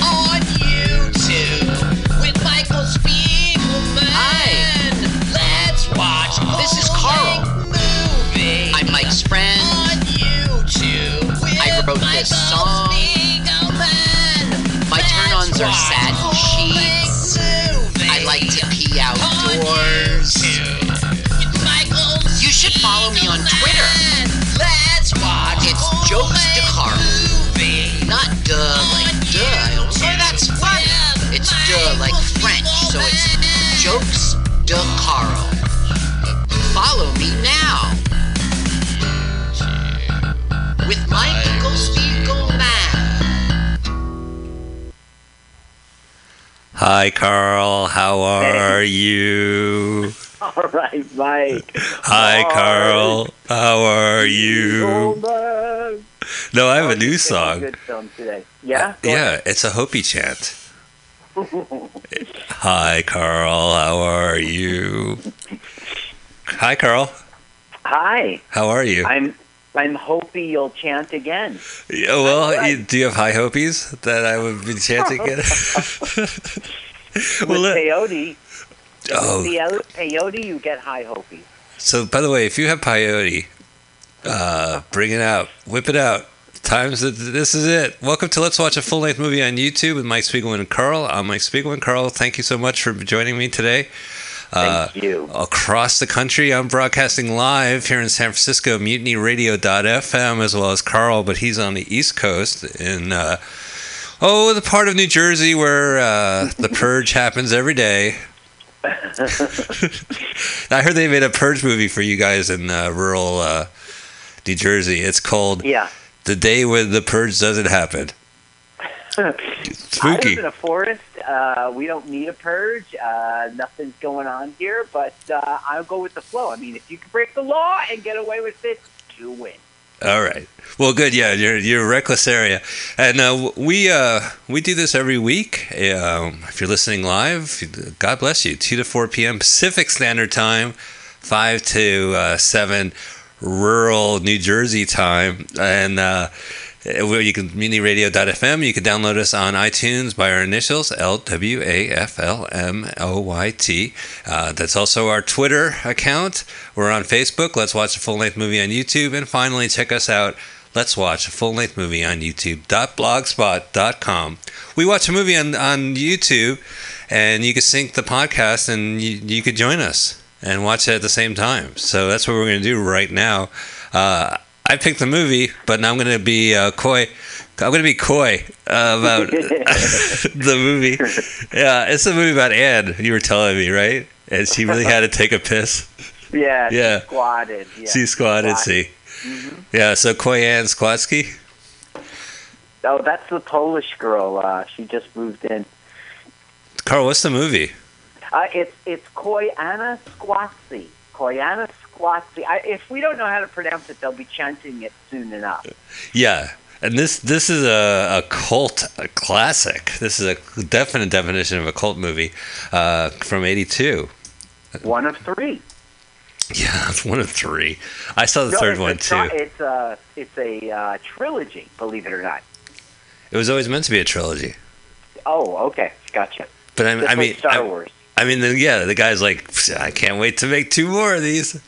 on YouTube with Michael Spiegelman. Hi. Let's watch. This is Carl. Movie. I'm Mike's friend. on YouTube. I wrote Michael this song. Spiegelman. My turn-ons are sad sheets. I like to pee outdoors. YouTube with Michael You should follow me on Twitter. Let's watch. It's Jokes to Carl. Not duh. Although that's funny. It's duh like French, so it's jokes de Carl. Follow me now. With Michael Spiegelman. Hi, Carl. How are you? All right, Mike. Hi, Carl. How are you? Goldberg. No, I have a new you picked song. Good film today. Yeah. Go Yeah, it's a Hopi chant. Hi, Carl. How are you? Hi, Carl. Hi. How are you? I'm. I'm hoping you'll chant again. Yeah, well, you, do you have high Hopis that I would be chanting? With well, let- peyote, oh, peo- peyote, you get high Hopi. So, by the way, if you have peyote, uh, bring it out, whip it out. Times that this is it. Welcome to Let's Watch a Full Length Movie on YouTube with Mike Spiegel and Carl. I'm Mike Spiegel and Carl, thank you so much for joining me today. Uh, Thank you. across the country, I'm broadcasting live here in San Francisco, mutinyradio.fm, as well as Carl, but he's on the East Coast in, uh, oh, the part of New Jersey where uh, the purge happens every day. I heard they made a purge movie for you guys in uh, rural uh, New Jersey. It's called Yeah. "The Day When the Purge Doesn't Happen." I Spooky. live in a forest. Uh, we don't need a purge. Uh, nothing's going on here, but uh, I'll go with the flow. I mean, if you can break the law and get away with it, you win. All right. Well, good. Yeah, you're you're a reckless area, and uh, we uh, we do this every week. Um, if you're listening live, God bless you. Two to four p.m. Pacific Standard Time, five to uh, seven rural New Jersey time, and. Uh, where you can mutinyradio.fm. You can download us on iTunes by our initials L W A F L M O Y T. Uh, that's also our Twitter account. We're on Facebook. Let's watch a full length movie on YouTube. And finally, check us out. Let's watch a full length movie on YouTube.blogspot.com. We watch a movie on, on YouTube, and you can sync the podcast, and you, you could join us and watch it at the same time. So that's what we're going to do right now. Uh, I picked the movie, but now I'm going to be uh, coy. I'm going to be coy uh, about the movie. Yeah, it's a movie about Anne. You were telling me, right? And she really had to take a piss. Yeah. Yeah. Squatted. Yeah. She squatted. See. Yeah. So Koy Ann Skłatsky. Oh, that's the Polish girl. Uh, she just moved in. Carl, what's the movie? Uh, it's it's Koyana Squatsi. Koyana Squatsi. I, if we don't know how to pronounce it, they'll be chanting it soon enough. Yeah. And this this is a, a cult a classic. This is a definite definition of a cult movie uh, from '82. One of three. Yeah, it's one of three. I saw the No, third one too. It's a it's a uh, trilogy. Believe it or not. It was always meant to be a trilogy. Oh, okay, gotcha. But I, I like mean, Star I, Wars. I mean, the, yeah, the guy's like, I can't wait to make two more of these.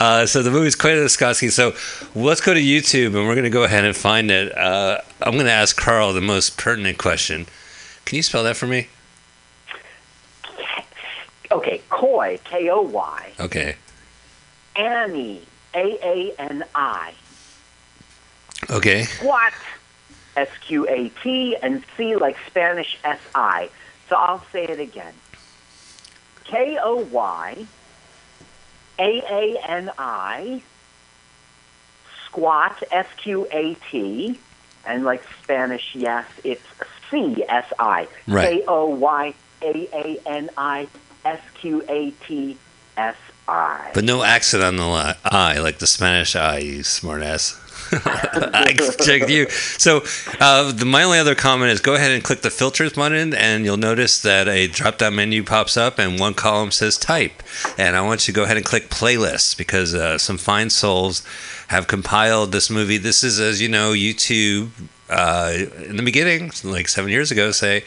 uh, so the movie's quite a Skotsky. So let's go to YouTube and we're going to go ahead and find it. Uh, I'm going to ask Carl the most pertinent question. Can you spell that for me? Okay, Koi, K O Y, Okay. Annie, A A N I, Okay. Squat, S Q A T, and C like Spanish S I. So I'll say it again. K O Y, A A N I, Squat, S Q A T, and like Spanish, yes, it's C S I. K O Y A A N I S Q A T S I. But no accent on the I, like the Spanish I, you smartass. I checked you. So, uh, the, my only other comment is go ahead and click the filters button, and you'll notice that a drop down menu pops up, and one column says type. And I want you to go ahead and click playlists because uh, some fine souls have compiled this movie. This is, as you know, YouTube uh, in the beginning, like seven years ago, say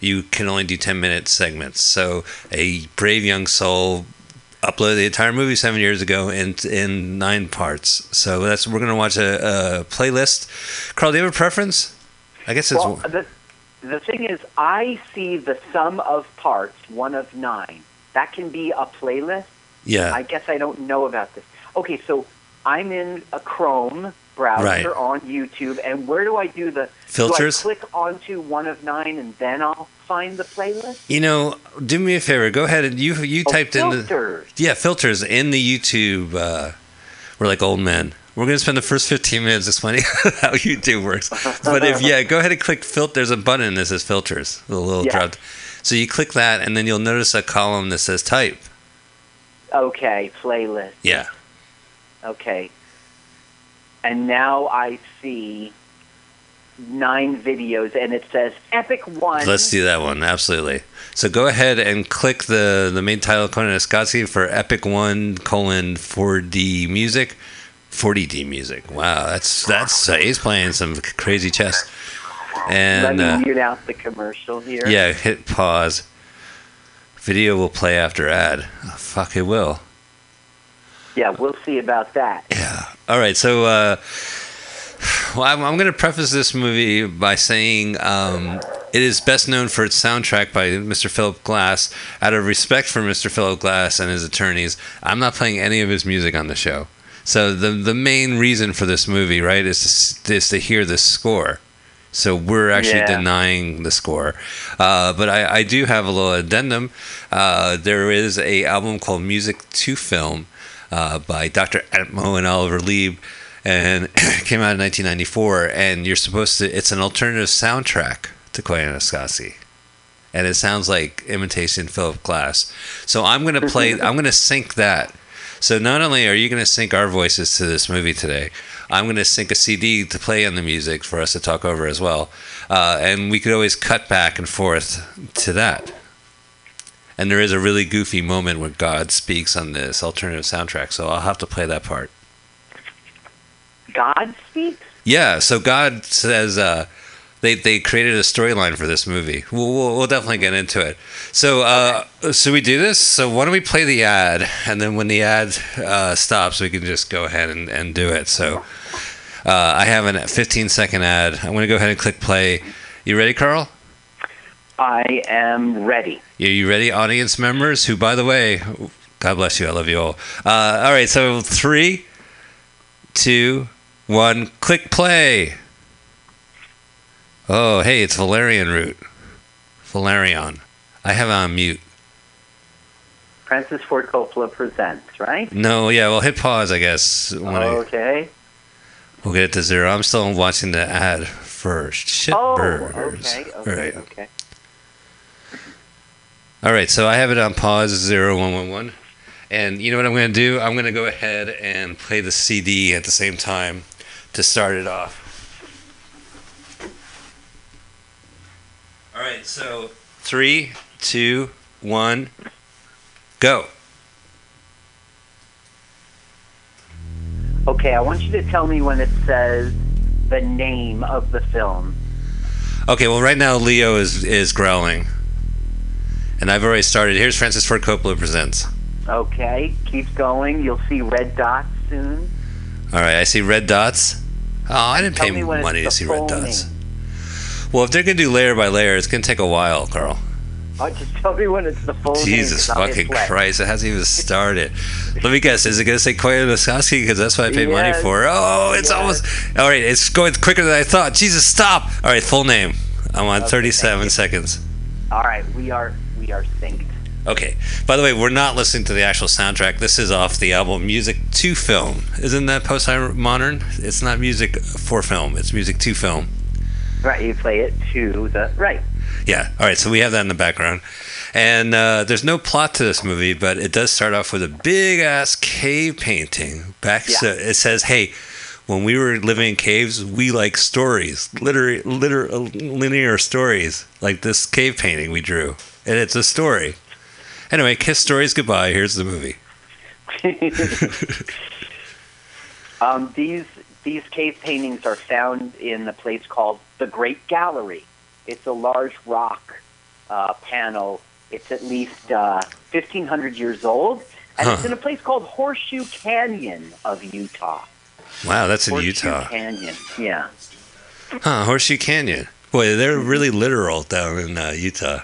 you can only do 10 minute segments. So, a brave young soul uploaded the entire movie seven years ago in in nine parts. So that's we're gonna watch a, a playlist. Carl, do you have a preference? I guess it's Well, the, the thing is, I see the sum of parts, one of nine. That can be a playlist. yeah. I guess I don't know about this. Okay, so I'm in a Chrome browser Right. on YouTube, and where do I do the Filters? Do I click onto one of nine, and then I'll find the playlist? you know, do me a favor. Go ahead and you you Oh, typed in the filters. yeah filters in the YouTube. Uh, we're like old men. We're gonna spend the first 15 minutes explaining how YouTube works. But if yeah, go ahead and click filter. There's a button that says filters. The little Yeah. drop. So you click that, and then you'll notice a column that says type. Okay, playlist. Yeah. Okay. And now I see nine videos, and it says Epic One. Let's do that one. Absolutely. So go ahead and click the the main title Koyaanisqatsi for Epic One colon 4D music. 40D music. Wow, that's that's uh, he's playing some crazy chess. and Let me uh, mute out the commercial here. yeah, hit pause. Video will play after ad. Oh, fuck, it will. Yeah, we'll see about that. Yeah. All right. So, uh, well, I'm, I'm going to preface this movie by saying um, it is best known for its soundtrack by Mr. Philip Glass. Out of respect for Mr. Philip Glass and his attorneys, I'm not playing any of his music on the show. So the the main reason for this movie, right, is to, is to hear the score. So we're actually Yeah. denying the score. Uh, but I, I do have a little addendum. Uh, there is a album called Music to Film uh, by Dr. Atmo and Oliver Lieb, and it came out in 1994. And you're supposed to. It's an alternative soundtrack to Koyaanisqatsi. And it sounds like imitation Philip Glass. So I'm gonna play. I'm gonna sync that. So not only are you gonna sync our voices to this movie today, I'm gonna sync a CD to play on the music for us to talk over as well. Uh, and we could always cut back and forth to that. And there is a really goofy moment where God speaks on this alternative soundtrack, so I'll have to play that part. God speaks? Yeah, so God says uh, they they created a storyline for this movie. We'll, we'll, we'll definitely get into it. So, uh, should we do this? So, why don't we play the ad, and then when the ad uh, stops, we can just go ahead and, and do it. So, uh, I have a 15 second ad. I'm going to go ahead and click play. You ready, Carl? I am ready. Are you ready, audience members? Who, by the way, God bless you. I love you all. Uh, all right, so three, two, one, click play. Oh, hey, it's Valerian Root. Valerian. I have on mute. Francis Ford Coppola presents, right? No, yeah, well, hit pause, I guess. when I- Okay. we'll get it to zero. I'm still watching the ad first. Shit Oh, burgers. okay, okay, right. okay. All right, so I have it on pause zero one one one, and you know what I'm going to do? I'm going to go ahead and play the CD at the same time to start it off. All right, so three, two, one, go. Okay, I want you to tell me when it says the name of the film. Okay, well, right now Leo is is growling, and I've already started. Here's Francis Ford Coppola presents. Okay, keeps going. You'll see red dots soon. All right, I see red dots. Oh, I didn't Tell pay money to see red dots. name. Well, if they're gonna do layer by layer, it's gonna take a while, Carl. Oh, just tell me when it's the full name. Jesus hit fucking. Christ! It hasn't even started. Let me guess. Is it gonna say Koya? Because that's what I paid money for. Oh, it's Yes. almost. All right, it's going quicker than I thought. Jesus, stop! All right, full name. I'm on Okay, 37 seconds. All right, we are we are synced. Okay. By the way, we're not listening to the actual soundtrack. This is off the album Music to Film. Isn't that post modern? It's not music for film. It's music to film. Right, you play it to the right. Yeah. All right. So we have that in the background, and uh, there's no plot to this movie, but it does start off with a big ass cave painting. Back. Yeah. So it says, "Hey, when we were living in caves, we like stories, literary, liter, linear stories, like this cave painting we drew, and it's a story. Anyway, kiss stories goodbye. Here's the movie. Um, these these cave paintings are found in a place called the Great Gallery. It's a large rock uh, panel. It's at least uh, 1,500 years old, and it's in a place called Horseshoe Canyon of Utah. Wow, that's in Horseshoe Utah. Canyon, yeah. Huh, Horseshoe Canyon. Boy, they're really literal down in uh, Utah.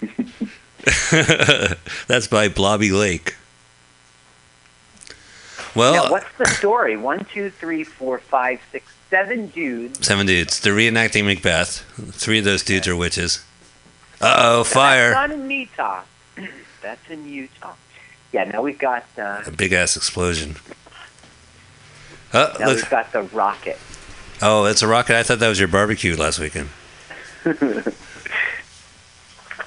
That's by Blobby Lake. Well, now, what's the story? One, two, three, four, five, six, seven dudes. seven dudes. They're reenacting Macbeth. Three of those dudes are witches. Uh oh, fire. That's not in Utah. That's in Utah. Yeah, now we've got uh, A big ass explosion. Oh, now look. we've got the rocket. Oh, it's a rocket. I thought that was your barbecue last weekend.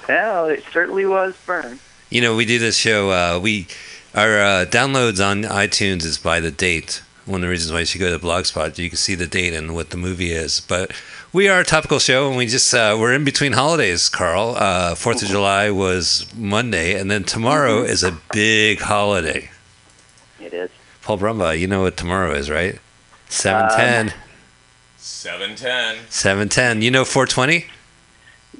Well, it certainly was burned. You know, we do this show. Uh, we our uh, downloads on iTunes is by the date. One of the reasons why you should go to Blogspot, you can see the date and what the movie is. But we are a topical show, and we just uh, we're in between holidays. Carl, uh, Fourth of July was Monday, and then tomorrow is a big holiday. It is. Paul Brumbaugh, you know what tomorrow is, right? Seven ten. Seven ten. Seven ten. You know four twenty?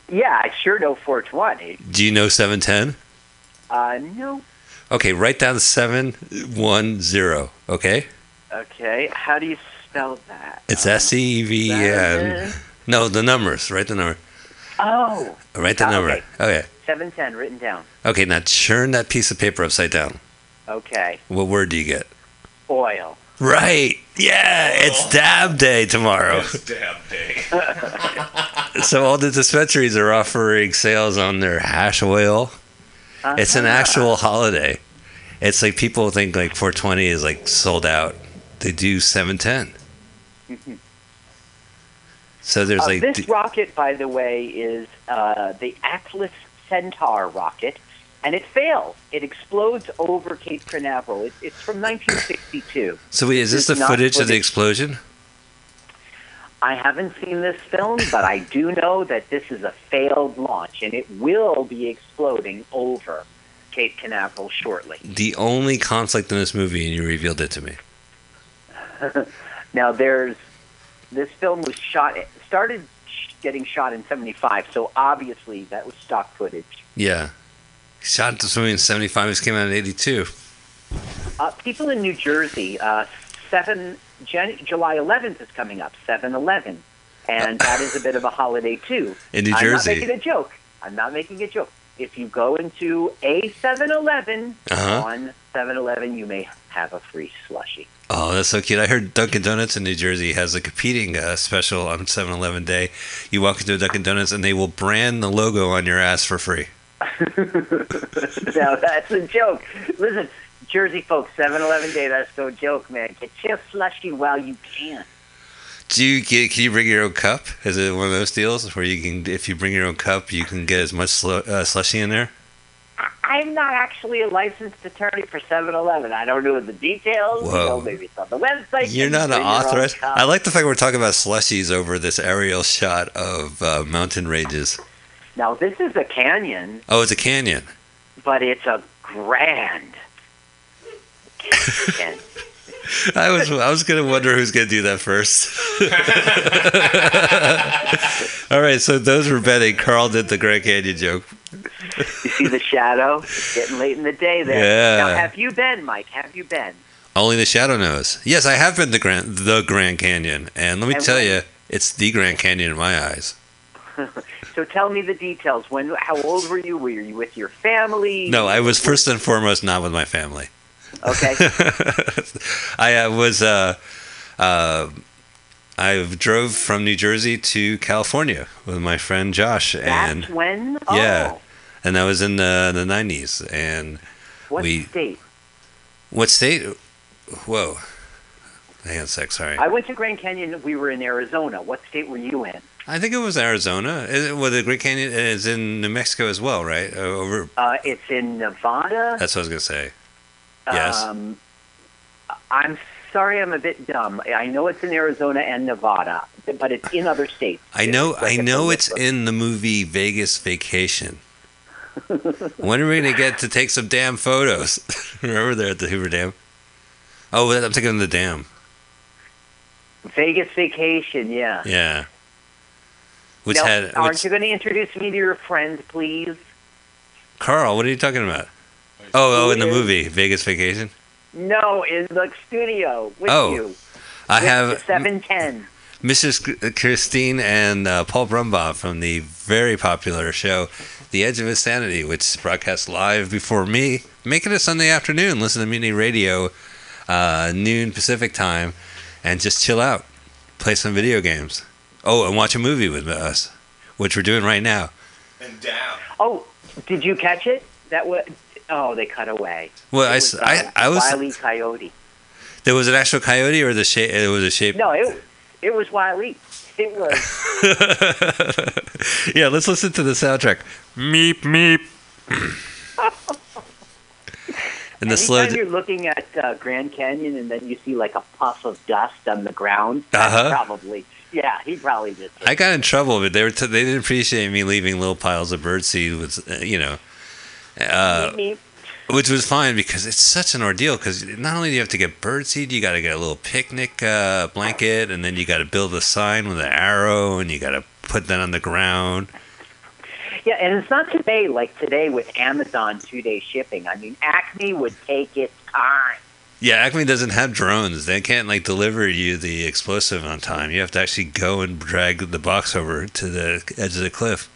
Yeah, I sure know 420. Do you know seven ten? Uh, no. Okay, write down seven one zero. Okay, Okay, how do you spell that? it's S E V E N. Seven- No, the numbers. Write the number. Oh, Write the Ah, number. okay. Okay. 710 written down. Okay. Now turn that piece of paper upside down. Okay, What word do you get? oil. Right. Yeah. It's Dab Day tomorrow. It's dab day. so all the dispensaries are offering sales on their hash oil. It's an Uh-huh. actual holiday. It's like people think like 420 is like sold out. They do 710. So there's Uh, like this d- rocket, by the way, is uh, the Atlas Centaur rocket, and it fails. It explodes over Cape Canaveral. It, it's from 1962. so wait, is this it's the not footage of the explosion? I haven't seen this film, but I do know that this is a failed launch, and it will be exploding over Cape Canaveral shortly. The only conflict in this movie, and you revealed it to me. Now, there's this film was shot, started getting shot in '75, so obviously that was stock footage. Yeah. Shot this movie in 75. This came out in 82. Uh, people in New Jersey, uh, seven Jan- July 11th is coming up, 7-Eleven, and that is a bit of a holiday too. In New Jersey. I'm not making a joke. I'm not making a joke. If you go into a 7-Eleven Uh-huh. on 7-Eleven, you may have a free slushy. Oh, that's so cute. I heard Dunkin' Donuts in New Jersey has a competing uh, special on 7 Eleven Day. You walk into a Dunkin' Donuts and they will brand the logo on your ass for free. now that's a joke. Listen, Jersey folks, 7-Eleven day, that's no joke, man. Get your slushy while you can. Do you get, can you bring your own cup? Is it one of those deals where you can, if you bring your own cup, you can get as much uh, slushy in there? I'm not actually a licensed attorney for 7-Eleven. I don't know the details. Whoa. maybe it's on the website. You're not an authorized. I like the fact we're talking about slushies over this aerial shot of uh, mountain ranges. Now, this is a canyon, Oh, it's a canyon. but it's a grand canyon. I was I was gonna wonder who's gonna do that first. All right, so those were betting. Carl did the Grand Canyon joke. you see the shadow? It's getting late in the day there. Yeah. Now, have you been, Mike? Have you been? Only the shadow knows. Yes, I have been the Grand the Grand Canyon, and let me And tell you, it's the Grand Canyon in my eyes. So tell me the details. When? How old were you? Were you with your family? No, I was first and foremost not with my family. Okay. I uh, was uh, uh, I drove from New Jersey to California with my friend Josh, and That's when? Oh, Yeah. and that was in the the nineties. And What we- state? what state? Whoa, hang on a sec. Sorry, I went to Grand Canyon. We were in Arizona. What state were you in? I think it was Arizona. Is it- Well, the Great Canyon is in New Mexico as well, right? Uh, Over. Uh, it's in Nevada. That's what I was gonna say. Yes. Um, I'm sorry, I'm a bit dumb. I know it's in Arizona and Nevada, but it's in other states. I know, It's like I know it's of- in the movie Vegas Vacation. when are we gonna get to take some damn photos? Remember there at the Hoover Dam? Oh, I'm thinking of the dam. Vegas Vacation. Yeah. Yeah. Which now, had aren't you going to introduce me to your friends, please? Carl? What are you talking about? Oh, oh, in the movie Vegas Vacation. No, in the studio with Oh, you. I With have seven ten. Mrs. Christine and uh, Paul Brumbaugh from the very popular show The Edge of Insanity, which is broadcast live before me. Make it a Sunday afternoon. Listen to Mutiny Radio, uh, noon Pacific time, and just chill out. Play some video games. Oh, and watch a movie with us, which we're doing right now. And down. Oh, did you catch it? That was. Oh, they cut away. Well, I, It s- was, I, uh, I was. Wile E. Coyote. There was an actual coyote, or the shape. It was a shape. No, it it was Wile E. It was. yeah, let's listen to the soundtrack. Meep meep. and the slow. Anytime you're looking at uh, Grand Canyon and then you see like a puff of dust on the ground, Uh-huh. probably yeah, he probably just. I got in trouble, but they were t- they didn't appreciate me leaving little piles of birdseed with uh, you know, uh, which was fine because it's such an ordeal. Because not only do you have to get birdseed, you got to get a little picnic uh, blanket, and then you got to build a sign with an arrow, and you got to put that on the ground. Yeah, and it's not today like today with Amazon two day shipping. I mean, Acme would take its time. Yeah, Acme doesn't have drones. They can't like deliver you the explosive on time. You have to actually go and drag the box over to the edge of the cliff.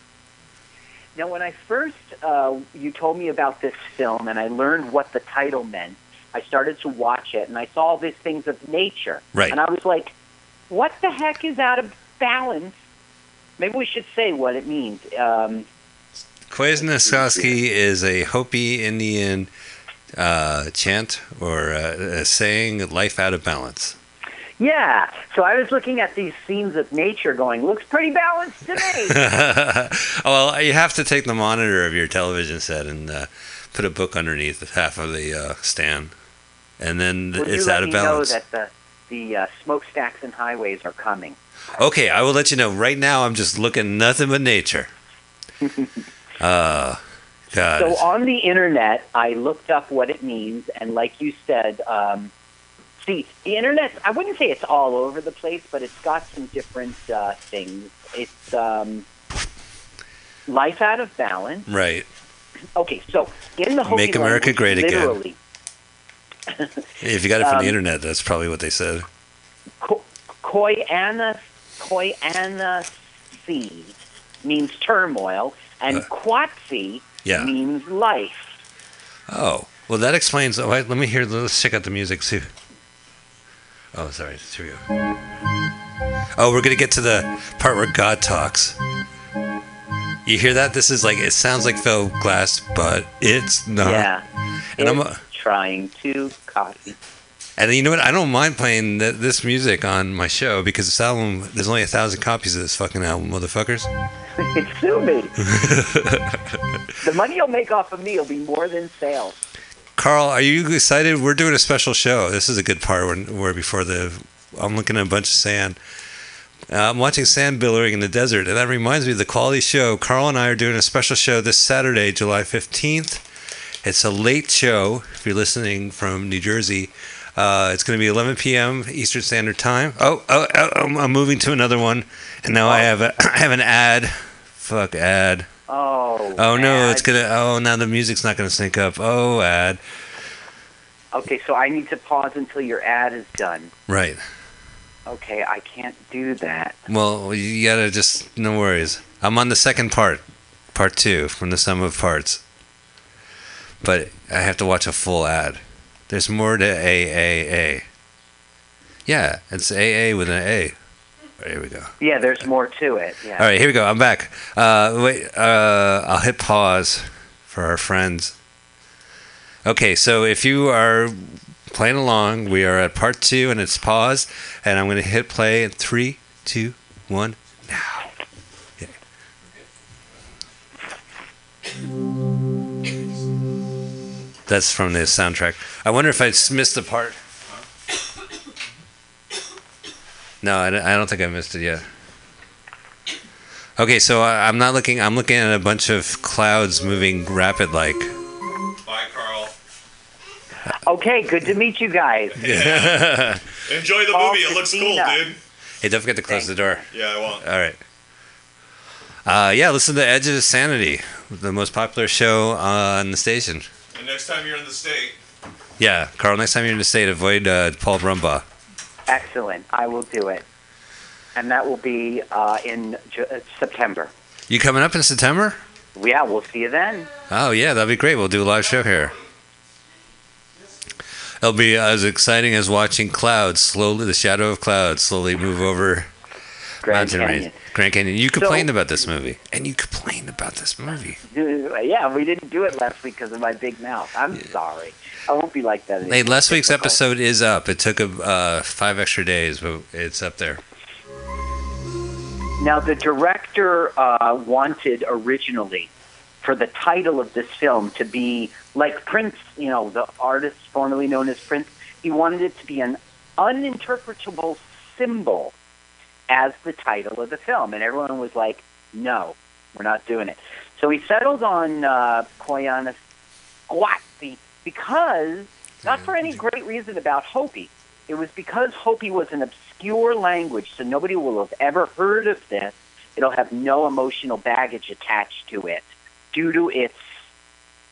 Now, when I first uh, you told me about this film and I learned what the title meant, I started to watch it and I saw all these things of nature. Right. And I was like, what the heck is out of balance? Maybe we should say what it means. Um, is a Hopi Indian uh, chant or uh, a saying, "Life out of balance." yeah. So I was looking at these scenes of nature going, looks pretty balanced to me. well, you have to take the monitor of your television set and uh, put a book underneath half of the uh, stand, and then Would it's out of balance. know that the, the uh, smokestacks and highways are coming? Okay, I will let you know. Right now, I'm just looking nothing but nature. uh, So on the internet, I looked up what it means, and like you said, um, see, the internet, I wouldn't say it's all over the place, but it's got some different uh, things. It's um, life out of balance. right. Okay, so in the Make America language, great again. If you got it from Um, the internet, that's probably what they said. Ko- Koyana C means turmoil, and Uh, Quatsi Yeah. means life. Oh, well, that explains. Oh, let me hear. Let's check out the music. See. Oh, sorry. Here we go. Oh, we're gonna get to the part where God talks. You hear that? This is like it sounds like Phil Glass, but it's not. yeah. And I'm. It's trying to copy. And you know what? I don't mind playing th- this music on my show because this album. There's only a thousand copies of this fucking album, motherfuckers. It's sue me. the money you'll make off of me will be more than sales. Carl, are you excited? We're doing a special show. This is a good part where, where before the I'm looking at a bunch of sand. Uh, I'm watching sand billowing in the desert, and that reminds me of the quality show. Carl and I are doing a special show this Saturday, July 15th. It's a late show if you're listening from New Jersey. Uh, it's going to be 11 p.m. Eastern Standard Time. Oh, oh, oh I'm, I'm moving to another one, and now I have a, I have an ad. Fuck ad. Oh. Oh no, it's gonna. Oh, now the music's not gonna sync up. Oh, ad. Okay, so I need to pause until your ad is done. Right. Okay, I can't do that. Well, you gotta just no worries. I'm on the second part, part two from the sum of parts. But I have to watch a full ad. There's more to AAA. Yeah, it's AA with an A. There we go. Yeah, there's more to it. Yeah. All right, here we go. I'm back. Uh, wait, uh, I'll hit pause for our friends. Okay, so if you are playing along, we are at part two and it's pause, and I'm going to hit play in three, two, one, now. Okay. That's from the soundtrack. I wonder if I missed a part. No, I don't, think I missed it yet. Okay, so I, I'm not looking. I'm looking at a bunch of clouds moving rapid like. Bye, Carl. Okay, good to meet you guys. Yeah. Enjoy the Paul movie. It looks cool, dude. Hey, don't forget to close the door. Yeah, I won't. All right. Uh, yeah, listen to Edge of Sanity, the most popular show on the station. And next time you're in the state, Yeah, Carl. Next time you're in the state, avoid uh, Paul Brumbaugh. Excellent. I will do it. And that will be uh, in Ju- uh, September. You coming up in September? Yeah, we'll see you then. Oh yeah, that'd be great. We'll do a live show here. It'll be as exciting as watching clouds slowly, the shadow of clouds slowly move over Grand mountain range. Grand Canyon. You So- about this movie, and you complained about this movie. Yeah, we didn't do it last week because of my big mouth. I'm sorry. I won't be like that. Hey, last week's episode is up. It took uh, five extra days, but it's up there. Now, the director uh, wanted originally for the title of this film to be like Prince, you know, the artist formerly known as Prince. He wanted it to be an uninterpretable symbol as the title of the film, and everyone was like, "No, we're not doing it." So he settled on uh, Koyana Squatsi because, not for any great reason about Hopi, it was because Hopi was an obscure language, so nobody will have ever heard of this. It'll have no emotional baggage attached to it due to its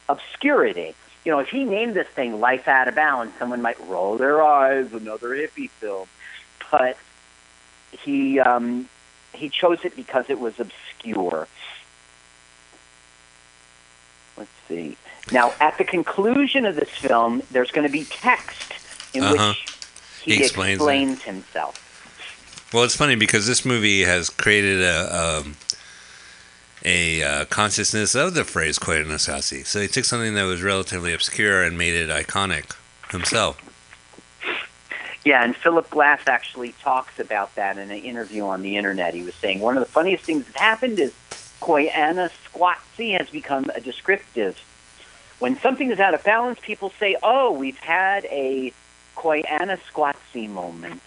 obscurity. You know, if he named this thing Life Out of Bounds, someone might roll their eyes, another hippie film. But he um, he chose it because it was obscure. Let's see. Now, at the conclusion of this film, there's going to be text in Uh-huh. which he, He explains explains, himself. Well, it's funny because this movie has created a um, a uh, consciousness of the phrase "Koyaanisqatsi." So he took something that was relatively obscure and made it iconic himself. Yeah, and Philip Glass actually talks about that in an interview on the internet. He was saying one of the funniest things that happened is Koyana Squatsi has become a descriptive. When something is out of balance, people say, "Oh, we've had a Koyana Squatsi moment."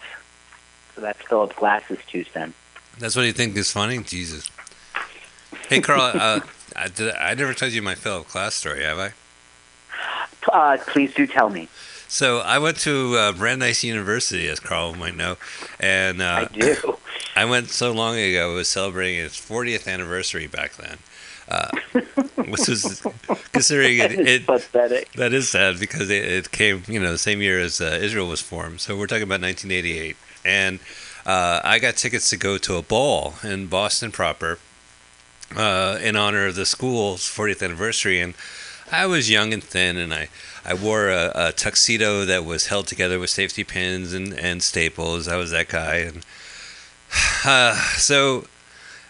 So that's Philip Glass's two cents. That's what you think is funny? Jesus. Hey, Carl. uh, I, did, I never told you my Philip Glass story, have I? Uh, please do tell me. So I went to uh, Brandeis University, as Carl might know, and uh, I do. I went so long ago. It was celebrating its 40th anniversary back then, uh, which was considering it, it's it pathetic. That is sad because it, it came, you know, the same year as uh, Israel was formed. So we're talking about 1988, and uh, I got tickets to go to a ball in Boston proper uh, in honor of the school's 40th anniversary. And I was young and thin, and I, I wore a, a tuxedo that was held together with safety pins and, and staples. I was that guy, and uh, so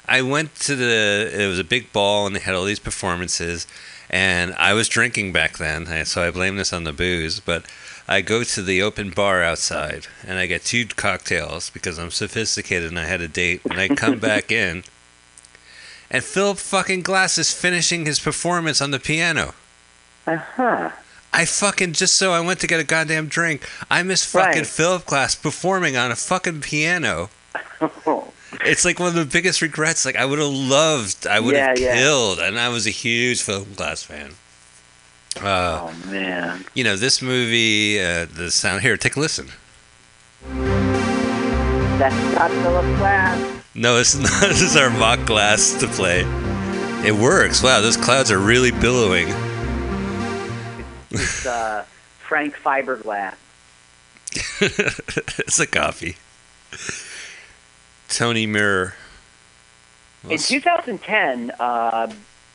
I went to the. It was a big ball, and they had all these performances and I was drinking back then, so I blame this on the booze. But I go to the open bar outside, and I get two cocktails because I'm sophisticated and I had a date. And I come back in, and Philip fucking Glass is finishing his performance on the piano. Uh huh. I fucking just so I went to get a goddamn drink. I miss fucking Right. Philip Glass performing on a fucking piano. It's like one of the biggest regrets. Like I would have loved, I would have Yeah, yeah. killed, and I was a huge Philip Glass fan. Uh, oh man. you know this movie, uh, the sound here. Take a listen. That's not Philip Glass. No, it's not. This is our mock glass to play. It works. Wow, those clouds are really billowing. It's uh, Frank Fiberglass. it's a coffee. Tony Mirror. In 2010, uh,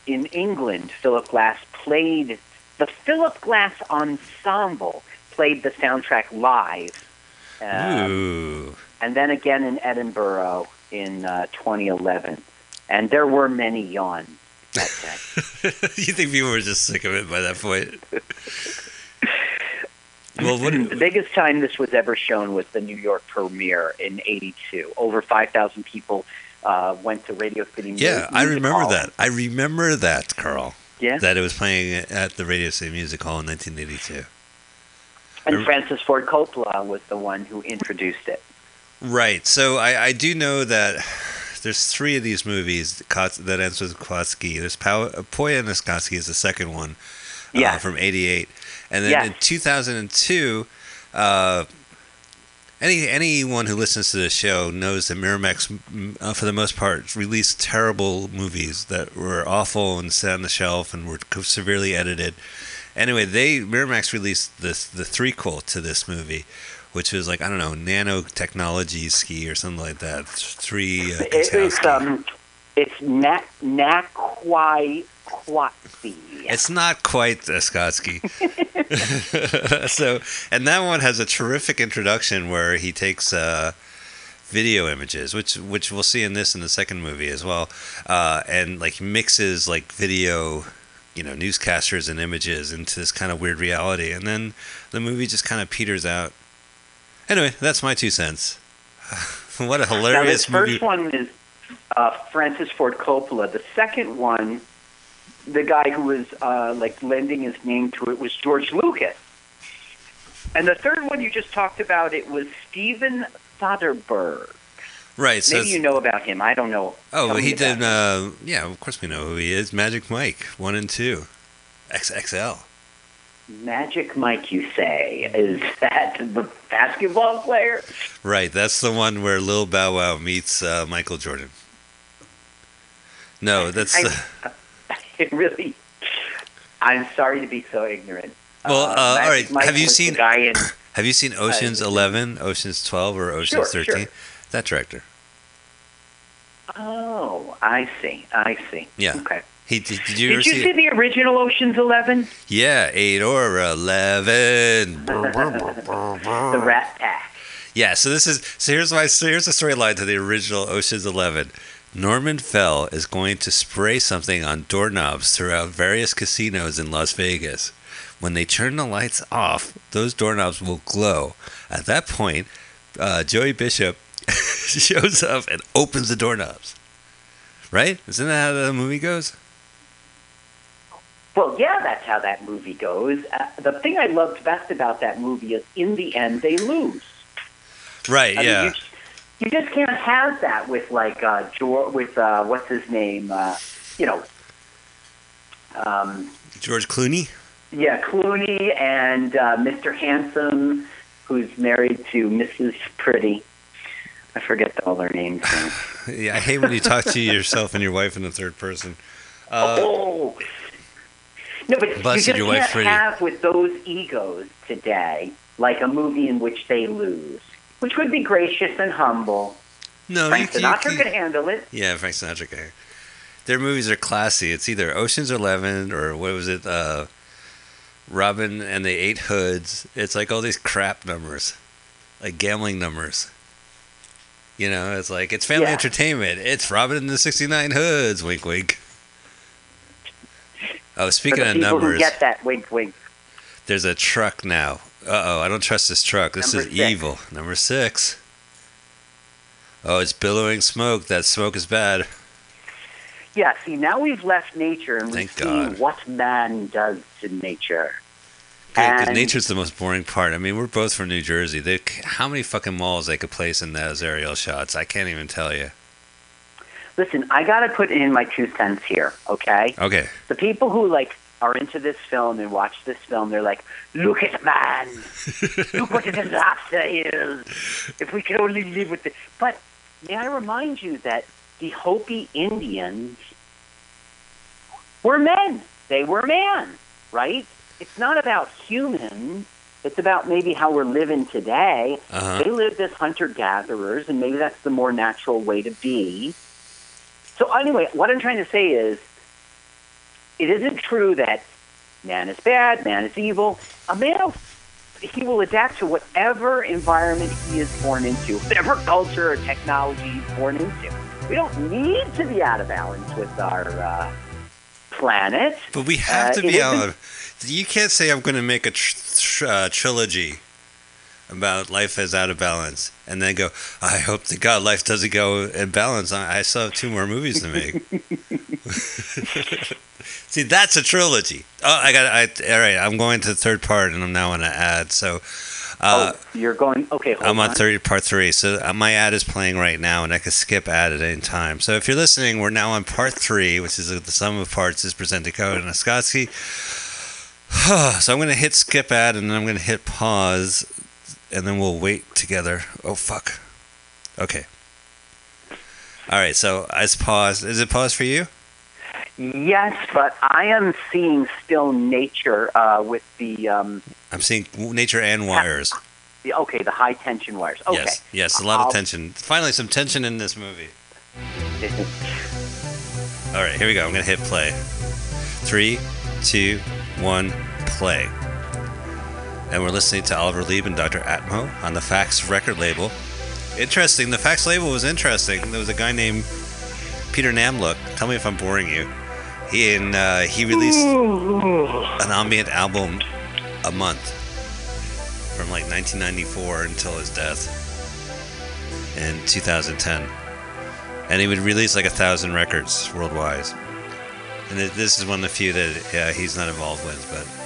in England, Philip Glass played the Philip Glass Ensemble played the soundtrack live, um, Ooh. and then again in Edinburgh in uh, 2011. And there were many yawns. you think people were just sick of it by that point? well, what? the biggest time this was ever shown was the New York premiere in '82. Over 5,000 people uh, went to Radio City. Mu- Yeah, I remember Hall. that. I remember that, Carl. Yeah, That it was playing at the Radio City Music Hall in 1982. and Francis Ford Coppola was the one who introduced it. Right. So I, I do know that there's three of these movies that ends with Kotsky. There's Pow- Poya Niskotsky is the second one uh, Yeah. from 88. And then Yes. in 2002, uh, any anyone who listens to this show knows that Miramax, uh, for the most part, released terrible movies that were awful and sat on the shelf and were severely edited. Anyway, they Miramax released this the threequel to this movie, which was like I don't know nanotechnology ski or something like that. Three. Uh, It, it's um, it's na- Naquai Quatsi. It's not quite a Skotsky. so, and that one has a terrific introduction where he takes uh, video images, which which we'll see in this in the second movie as well, uh, and like mixes like video, you know, newscasters and images into this kind of weird reality, and then the movie just kind of peters out. Anyway, that's my two cents. what a Now, hilarious this movie! first one is uh, Francis Ford Coppola. The second one, the guy who was uh, like lending his name to it was George Lucas. And the third one you just talked about, it was Steven Soderbergh. right. So Maybe you know about him. I don't know. Oh, Tell he did. Uh, yeah, of course we know who he is. Magic Mike, one and two, XXL. Magic Mike, you say? Is that the basketball player? Right, that's the one where Lil Bow Wow meets uh, Michael Jordan. No, that's I- uh, It really. I'm sorry to be so ignorant. Well, uh, all Magic Mike have you seen- guy in? Have you seen Ocean's Uh, Eleven, Ocean's Twelve, or Ocean's Sure, Thirteen? sure. That director. Oh, I see. I see. Yeah. Okay. He did. Did you Did you see? see the original Ocean's Eleven? Yeah, eight or eleven. The Rat Pack. Yeah, so this is so here's my so here's the storyline to the original Ocean's Eleven. Norman Fell is going to spray something on doorknobs throughout various casinos in Las Vegas. When they turn the lights off, those doorknobs will glow. At that point, uh, Joey Bishop shows up and opens the doorknobs. Right? Isn't that how the movie goes? Well, yeah, that's how that movie goes. Uh, the thing I loved best about that movie is, in the end, they lose. Right. I yeah. mean, you, you just can't have that with like uh, George, with uh, what's his name? Uh, you know, um, George Clooney. yeah, Clooney and uh, Mr. Handsome, who's married to Mrs. Pretty. I forget all their names. now. Yeah, I hate when you talk to yourself and your wife in the third person. Uh, oh. No, but you Busted just your wife can't have with those egos today, like a movie in which they lose, which would be gracious and humble. no, Frank you, you, Sinatra you- could handle it. Yeah, Frank Sinatra guy. Their movies are classy. It's either Ocean's Eleven or what was it? Uh, Robin and the Eight Hoods. It's like all these crap numbers, like gambling numbers. You know, it's like it's family Yeah. entertainment. It's Robin and the Sixty Nine Hoods. Wink, wink. Oh, speaking of numbers, get that wink, wink. there's a truck now. Uh oh, I don't trust this truck. This Number is six. evil. Number six. Oh, it's billowing smoke. That smoke is bad. Yeah, see, now we've left nature and we've seen what man does to nature. Good, because nature's the most boring part. I mean, we're both from New Jersey. They, how many fucking malls they could place in those aerial shots? I can't even tell you. Listen, I got to put in my two cents here, okay? Okay, The people who like are into this film and watch this film, they're like, "Look at man, look what a disaster is. If we could only live with it." But may I remind you that the Hopi Indians were men. They were man, right? It's not about humans. It's about maybe how we're living today. uh-huh. They lived as hunter gatherers, and maybe that's the more natural way to be. So, anyway, what I'm trying to say is it isn't true that man is bad, man is evil. A man, he will adapt to whatever environment he is born into, whatever culture or technology he's born into. We don't need to be out of balance with our uh, planet. But we have Uh, to be out of. You can't say I'm going to make a tr- tr- uh, trilogy about life is out of balance, and then go. I hope to God life doesn't go in balance. I, still have two more movies to make. See, that's a trilogy. Oh, I got. I all right. I'm going to the third part, and I'm now going to add. So, Uh, oh, you're going. Okay, hold I'm on on. third part three, so uh, my ad is playing right now, and I can skip ad at any time. So if you're listening, we're now on part three, which is the sum of parts is presented by Koyaanisqatsi. so I'm going to hit skip ad, and then I'm going to hit pause, and then we'll wait together. Oh fuck. Okay. All right. So it's paused. Is it paused for you? Yes, but I am seeing still nature uh, with the, um, I'm seeing nature and wires. the okay the high tension wires. Okay. Yes. Yes. A lot of tension. Finally, some tension in this movie. All right, here we go. I'm going to hit play. Three, two, one, play. And we're listening to Oliver Lieb and Dr. Atmo on the Fax record label. Interesting. The Fax label was interesting. There was a guy named Peter Namlook. Tell me if I'm boring you. He and uh, he released an ambient album a month from like 1994 until his death in 2010 and he would release like a thousand records worldwide. And this is one of the few that he's not involved with. But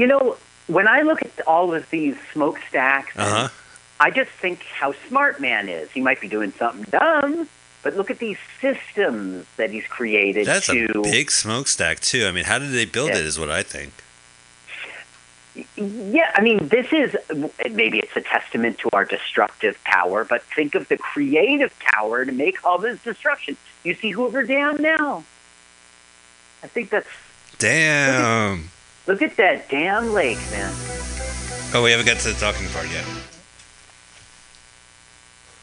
You know, when I look at all of these smokestacks, uh huh. I just think how smart man is. He might be doing something dumb, but look at these systems that he's created That's to. a big smokestack too. I mean, how did they build Yeah. it? Is what I think. Yeah, I mean, this is maybe it's a testament to our destructive power, but think of the creative power to make all this destruction. You see Hoover Dam now. I think that's Damn. Look at that damn lake, man. Oh, we haven't got to the talking part yet.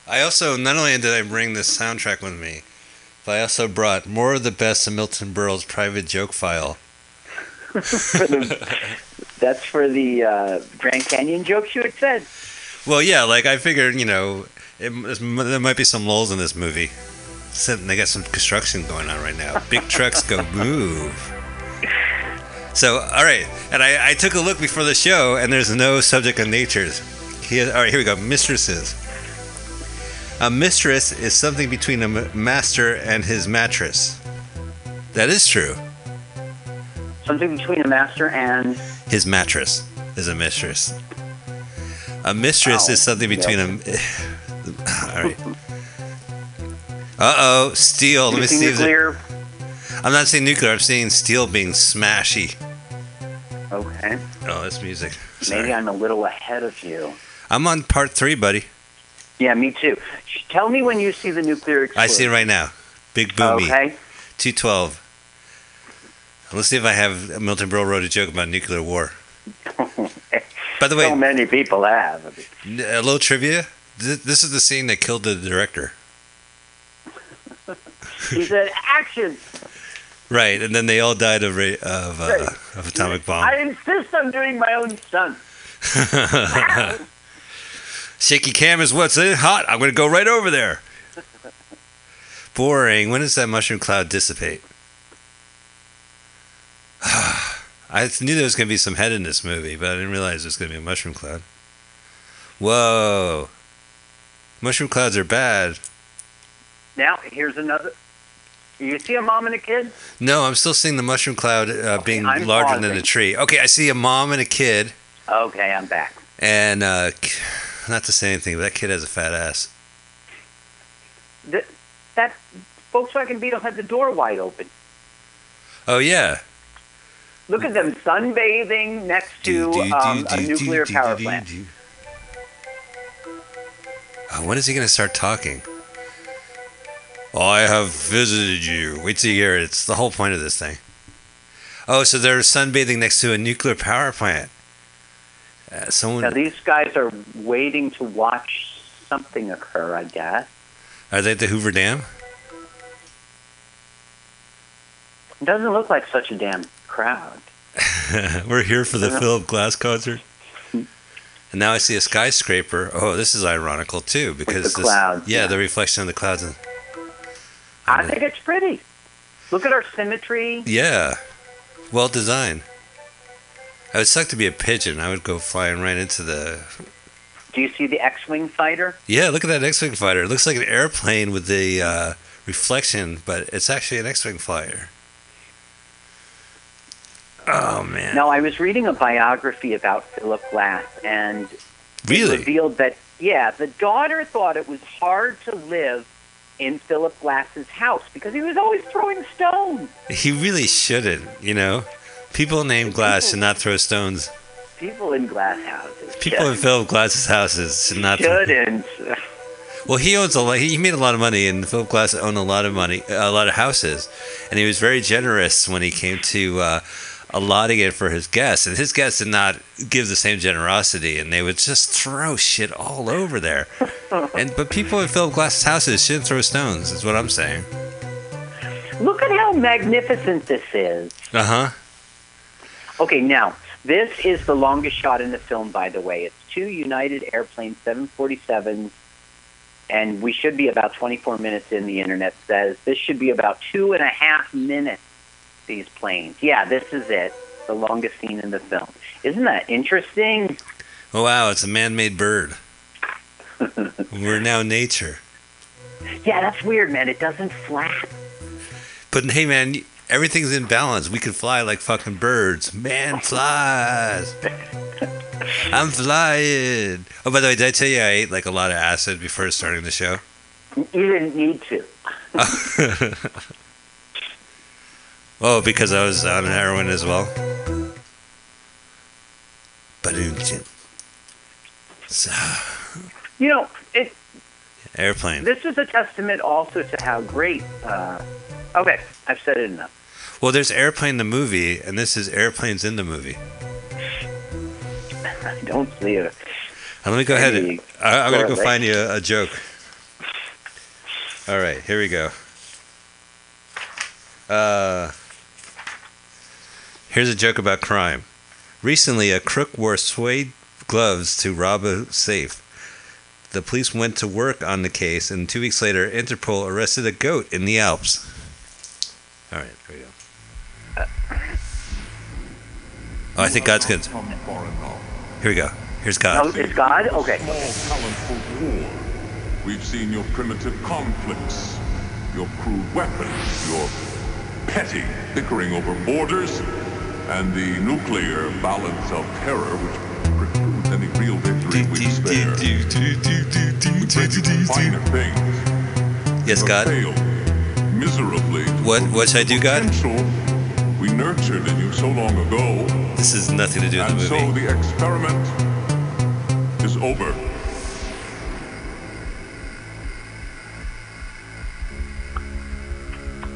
I also not only did I bring this soundtrack with me, but I also brought more of the best of Milton Berle's private joke file. For the, that's for the uh, Grand Canyon jokes you had said. Well, yeah, like I figured, you know, it, there might be some lulls in this movie. They got some construction going on right now. Big trucks go move. So, all right, and I, I took a look before the show, and there's no subject of natures. Here, all right, here we go. Mistresses. A mistress is something between a master and his mattress. That is true. Something between a master and His mattress is a mistress. A mistress Wow. is something between a. All right. Uh oh, steel. Let me see nuclear. I'm not saying nuclear. I'm saying steel being smashy. Okay, Oh, that's music. maybe I'm a little ahead of you. I'm on part three, buddy. Yeah, me too. Tell me when you see the nuclear explosion. I see it right now. Big boomy. Okay. 212. Let's see if I have Milton Berle wrote a joke about nuclear war. By the way, so many people have. A little trivia. This is the scene that killed the director. He said, "Action! Right, and then they all died of ra- of, uh, Right. of atomic bomb. I insist on doing my own stunt." Shaky cam is what's it hot. I'm going to go right over there. Boring. When does that mushroom cloud dissipate? I knew there was going to be some head in this movie, but I didn't realize there was going to be a mushroom cloud. Whoa. Mushroom clouds are bad. Now, here's another. You see a mom and a kid? No, I'm still seeing the mushroom cloud uh, being I'm larger than the tree. Okay, I see a mom and a kid, Okay, I'm back. and uh, not to say anything, but that kid has a fat ass. Th- that Volkswagen Beetle had the door wide open. Oh, yeah. Look at them sunbathing next to um, a nuclear power plant. Oh, when is he going to start talking? I have visited you. Wait till you hear it. It's the whole point of this thing. Oh, so they're sunbathing next to a nuclear power plant. Uh, someone Now these guys are waiting to watch something occur. I guess are they at the Hoover Dam? it doesn't look like such a damn crowd. We're here for the Philip Glass concert. And now I see a skyscraper. Oh, this is ironical too because the this, yeah, yeah. the reflection of the clouds. And, I think it's pretty. Look at our symmetry. yeah, well designed. I would suck to be a pigeon. I would go flying right into the. Do you see the X-wing fighter? Yeah, look at that X-wing fighter. It looks like an airplane with the uh, reflection, but it's actually an X-wing fighter. Oh man. No, I was reading a biography about Philip Glass, and it really? revealed that, yeah, the daughter thought it was hard to live in Philip Glass's house because he was always throwing stones. He really shouldn't. You know, people named Glass should not throw stones. People in glass houses. People in Philip Glass's houses should not. Shouldn't. well, he owns a lot. He made a lot of money, and Philip Glass owned a lot of money, a lot of houses, and he was very generous when he came to uh, allotting it for his guests. And his guests did not give the same generosity, and they would just throw shit all over there. And but people in Philip Glass's houses shouldn't throw stones. Is what I'm saying. Look at how magnificent this is. Uh huh. Okay, now, this is the longest shot in the film, by the way. It's two United Airplane 747s, and we should be about 24 minutes in, the internet says. This should be about two and a half minutes, these planes. Yeah, this is it, the longest scene in the film. Isn't that interesting? Oh wow, it's a man-made bird. We're now nature. Yeah, that's weird, man. It doesn't flap. But hey, man, everything's in balance. We can fly like fucking birds. Man flies. I'm flying. Oh, by the way, did I tell you I ate like a lot of acid before starting the show? You didn't need to. oh, because I was on heroin as well. So, You know, it, airplane. this is a testament also to how great. Uh, okay, I've said it enough. Well, there's airplane the movie, and this is airplanes in the movie. I don't see it. Let me go ahead. And, I, I'm gonna go correlation? find you a, a joke. All right, here we go. Uh, here's a joke about crime. Recently, a crook wore suede gloves to rob a safe. The police went to work on the case, and two weeks later, Interpol arrested a goat in the Alps. All right, here we go. Oh, I think God's good. Here we go. Here's God. Oh, God. is God? Okay. Small talent for war. We've seen your primitive conflicts, your crude weapons, your petty bickering over borders, and the nuclear balance of terror which precludes any real victory we despair. We the finer things. Yes, God. failed miserably. to What- what should I do, God? We nurtured in you so long ago, This has nothing to do with and the so movie. the experiment is over.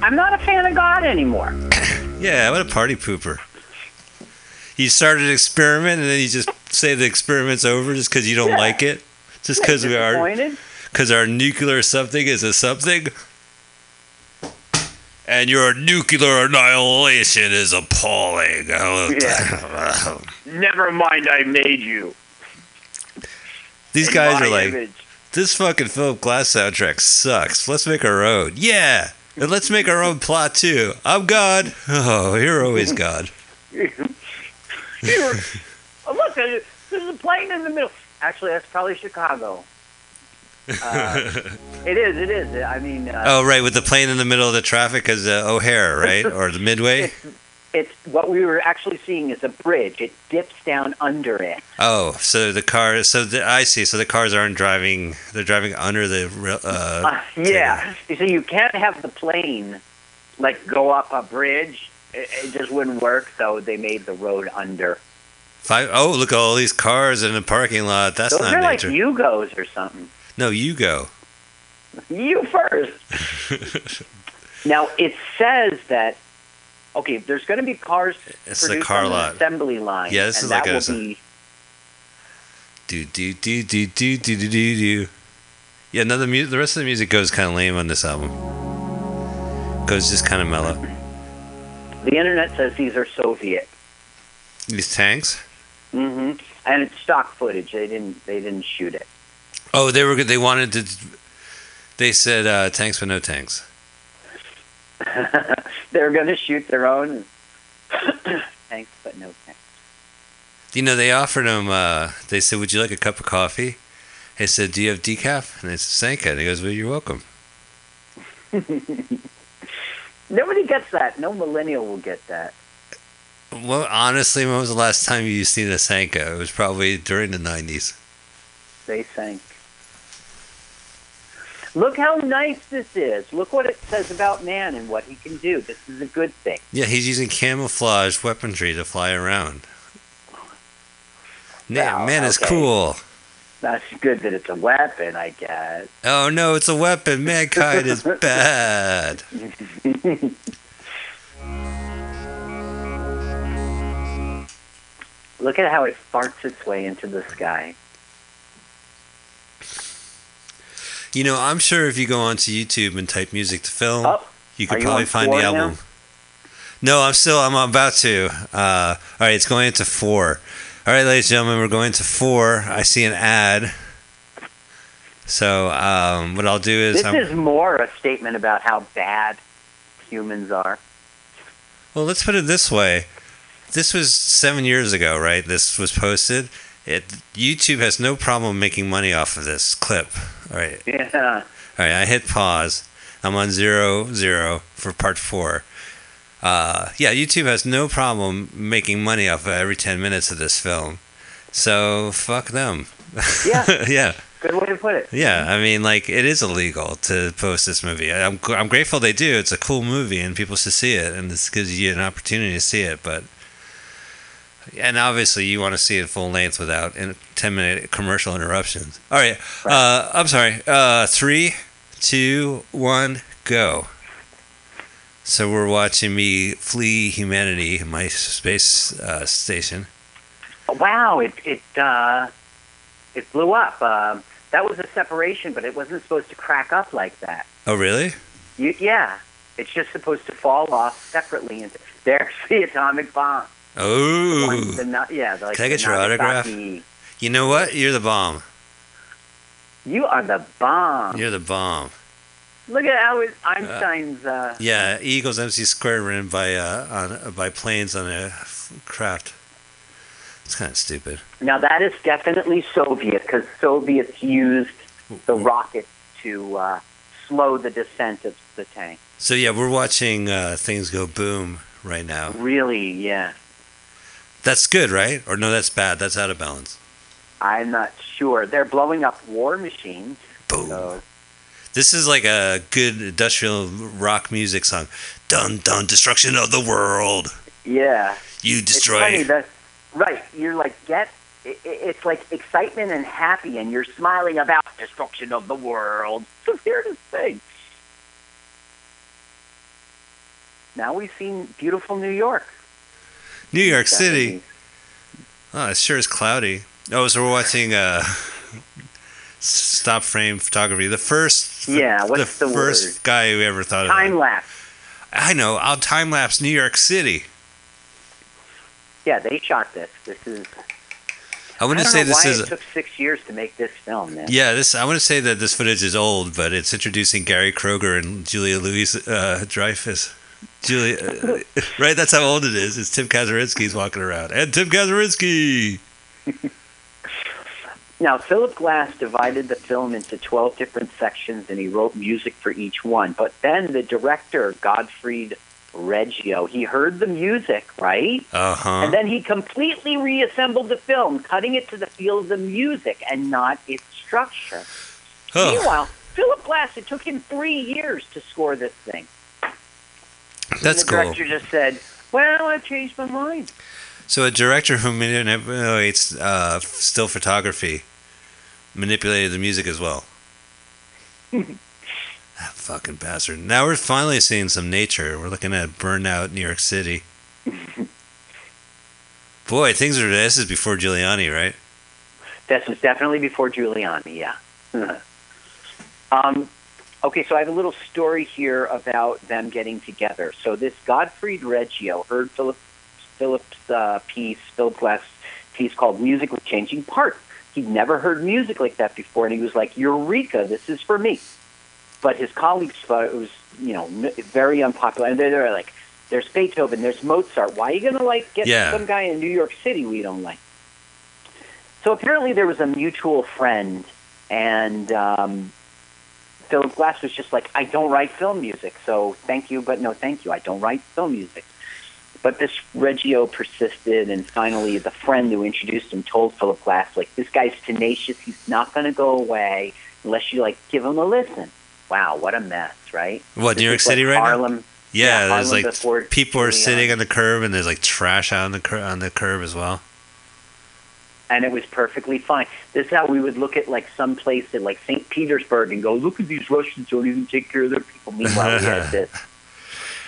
I'm not a fan of God anymore. Yeah, what a party pooper. You started an experiment and then you just say the experiment's over just because you don't Yeah. like it? Just because we are, because our nuclear something is a something? And your nuclear annihilation is appalling. Yeah. Never mind, I made you. These In guys are like, image. this fucking Philip Glass soundtrack sucks. Let's make our own. Yeah. And let's make our own plot too. I'm God. Oh, you're always God. Here. Oh, look, there's, there's a plane in the middle. Actually, that's probably Chicago. Uh, it is. It is. I mean, uh, Oh, right, with the plane in the middle of the traffic is uh, O'Hare, right? Or the Midway? it's, it's what we were actually seeing is a bridge. It dips down under it. Oh, so the cars. So the, I see. So the cars aren't driving. They're driving under the. rail- Uh, Uh, yeah. You see, you can't have the plane like go up a bridge. It, it just wouldn't work. So they made the road under. five, oh, look at all these cars in the parking lot. That's Those not are like nature. Yugos or something. no, you go. You first. now it says that okay, there's going to be cars It's the produced car lot. assembly line. Yeah, this and is that like a- will be Do do do do do do do do do. Yeah, no, the mu- the rest of the music goes kind of lame on this album. Goes just kind of mellow. The internet says these are Soviet. These tanks. Mm-hmm. And it's stock footage. They didn't they didn't shoot it. Oh, they were. They wanted to. They said uh, tanks, but no tanks. They're going to shoot their own tanks, but no tanks. You know, they offered him. Uh, they said, "Would you like a cup of coffee?" He said, "Do you have decaf?" And they said, "Sanka." And he goes, "Well, you're welcome." Nobody gets that. No millennial will get that. Well, honestly, when was the last time you seen a Sanka? It was probably during the 90s. They sank. Look how nice this is. Look what it says about man and what he can do. This is a good thing. Yeah, he's using camouflage weaponry to fly around. Wow, man, it's okay. cool. That's good that it's a weapon, I guess. Oh no, it's a weapon. Mankind is bad. Look at how it farts its way into the sky. You know, I'm sure if you go onto YouTube and type music to film, Oh, you could probably find the now? album. No, I'm still. I'm about to. Uh, all right, it's going into four. All right, ladies and gentlemen, we're going to four. I see an ad. So um, what I'll do is, This I'm, is more a statement about how bad humans are. well, let's put it this way. This was seven years ago, right? This was posted. It YouTube has no problem making money off of this clip. All right, Yeah. All right, I hit pause. I'm on zero zero for part four. Uh, yeah, YouTube has no problem making money off of every ten minutes of this film. So fuck them. Yeah. yeah, Good way to put it. yeah. I mean, like it is illegal to post this movie. I'm I'm grateful they do. It's a cool movie and people should see it, and this gives you an opportunity to see it. But and obviously you want to see it full length without in ten minute commercial interruptions. All right, uh, I'm sorry. Uh, three, two, one, go. So we're watching me flee humanity, my space uh, station. Wow, it it uh, it blew up. Um, that was a separation, but it wasn't supposed to crack up like that. Oh, really? You, yeah, it's just supposed to fall off separately. Into, there's the atomic bomb. Oh, the yeah, like Can I get your autograph? You know what? You're the bomb. You are the bomb. You're the bomb. Look at how it, Einstein's. Uh, Yeah, E equals MC squared ran by uh, on by planes on a craft. It's kind of stupid. now that is definitely Soviet because Soviets used the rocket to uh, slow the descent of the tank. So yeah, we're watching uh, things go boom right now. Really, yeah. That's good, right? Or no, that's bad. That's out of balance. I'm not sure. They're blowing up war machines. Boom. So This is like a good industrial rock music song. Dun dun, destruction of the world. yeah, You it's funny destroy. that right. You're like get. i- i- It's like excitement and happy, and you're smiling about destruction of the world. It's the weirdest thing. Now we've seen beautiful New York. New York City. 70s. Oh, it sure is cloudy. Oh, so we're watching uh, stop frame photography. The first. Yeah, what's the, the first word? guy who ever thought of that. Time lapse. I know. I'll time lapse New York City. Yeah, they shot this. This is. I want I to don't say this why is. it took six years to make this film, man. Yeah, this. I want to say that this footage is old, but it's introducing Gary Kroeger and Julia Louise uh, Dreyfus. Julia, uh, right? That's how old it is. It's Tim Kazurinsky's walking around, and Tim Kazurinsky. Now, Philip Glass divided the film into 12 different sections and he wrote music for each one. But then the director, Godfrey Reggio, he heard the music, right? Uh huh. And then he completely reassembled the film, cutting it to the feel of the music and not its structure. Oh, Meanwhile, Philip Glass, it took him three years to score this thing. that's and the cool. director just said, well, I've changed my mind. So a director who manipulates uh, still photography manipulated the music as well. that fucking bastard. Now we're finally seeing some nature. We're looking at burnout New York City. Boy, things are. This is before Giuliani, right? This was definitely before Giuliani, yeah. um, okay, so I have a little story here about them getting together. So this Godfrey Reggio heard Philip Philip's uh, piece, Philip Glass piece called "Music with Changing Parts." He'd never heard music like that before, and he was like, "Eureka! This is for me." But his colleagues thought it was, you know, very unpopular, and they're, they're like, "There's Beethoven, there's Mozart. Why are you gonna like get Yeah. some guy in New York City we don't like?" So apparently there was a mutual friend, and um, Philip Glass was just like, I don't write film music, so thank you, but no thank you. I don't write film music. But this Reggio persisted, and finally, the friend who introduced him told Philip Glass, like, this guy's tenacious. He's not going to go away unless you like give him a listen. Wow, what a mess, right? What, This New York like City right now? Harlem, Yeah, Yeah, there's like people are sitting on the curb and there's like trash out on the cur- on the curb as well. and it was perfectly fine. This is how we would look at like some place in like St. Petersburg and go, look at these Russians don't even take care of their people. Meanwhile, we had this.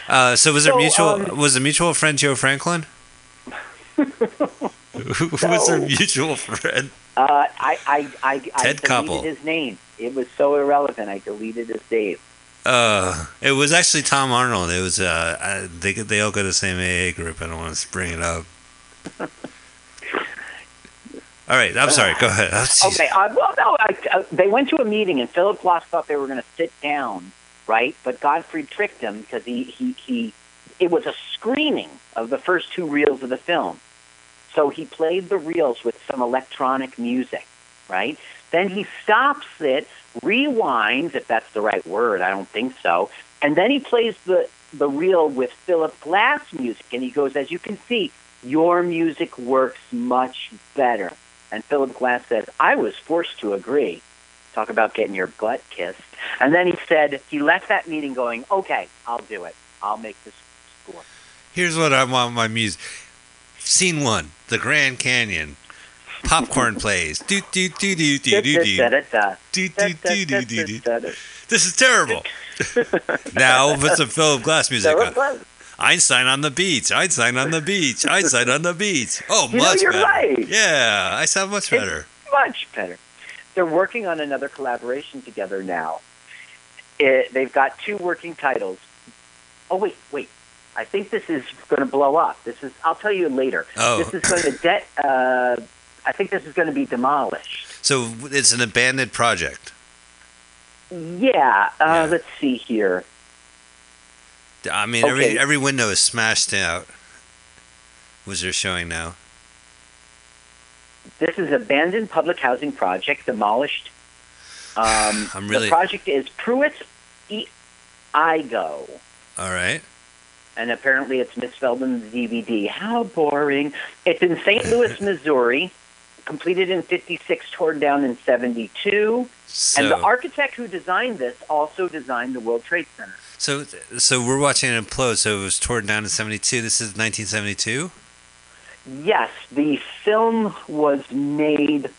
Uh, so was there So, mutual um, was the mutual friend Joe Franklin? Who was their mutual friend? Uh, I, I, I, I Ted deleted Koppel. his name. It was so irrelevant. I deleted his name. Uh, it was actually Tom Arnold. It was uh, I, they they all go to the same AA group. I don't want to bring it up. all right, I'm sorry. Go ahead. Oh. Okay. Uh, well, no, I, uh, they went to a meeting, and Philip Glass thought they were going to sit down, right? But Godfrey tricked him because he, he, he, it was a screening of the first two reels of the film. So he played the reels with some electronic music, right? Then he stops it, rewinds, if that's the right word, I don't think so, and then he plays the, the reel with Philip Glass music, and he goes, as you can see, your music works much better. And Philip Glass says, I was forced to agree. Talk about getting your butt kissed. And then he said, he left that meeting going, okay, I'll do it. I'll make this score. Here's what I want my music. Scene one: the Grand Canyon. Popcorn plays. Do do do do do do do. Da-da-da-da. Do do do do do do. Da-da-da-da-da. This is terrible. now put some Philip Glass music on. Einstein on the beach. Einstein on the beach. Einstein on the beach. Oh, You know, much you're better. right. Yeah, I sound much better. Much better. They're working on another collaboration together now. It, they've got two working titles. Oh wait, wait. I think this is going to blow up. This is. I'll tell you later. Oh. This is going to de- uh, I think this is going to be demolished. So it's an abandoned project. Yeah. Uh, Yeah. Let's see here. I mean, every Okay. every window is smashed out. Was they're showing now? This is an abandoned public housing project demolished. Um, I'm really- The project is Pruitt E. Igoe. All right. and apparently it's Miss Feldman's DVD. How boring! It's in St. Louis, Missouri. Completed in '56, torn down in '72. So and the architect who designed this also designed the World Trade Center. so so we're watching it implode. So it was torn down in '72. This is 1972. Yes, the film was made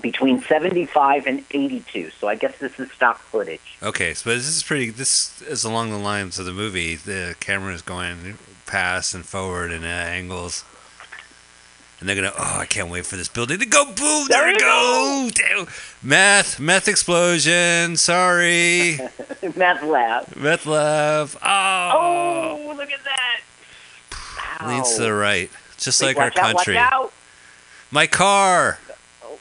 between 75 and 82, so I guess this is stock footage. Okay, so this is pretty. This is along the lines of the movie. The camera is going past and forward and at uh, angles, and they're gonna. Oh, I can't wait for this building to go boom. There, There we you go. Meth, meth explosion. Sorry, Meth lab. meth lab. Oh, Oh, look at that! Leans to the right, just Wait, like our out, country. My car. Oh.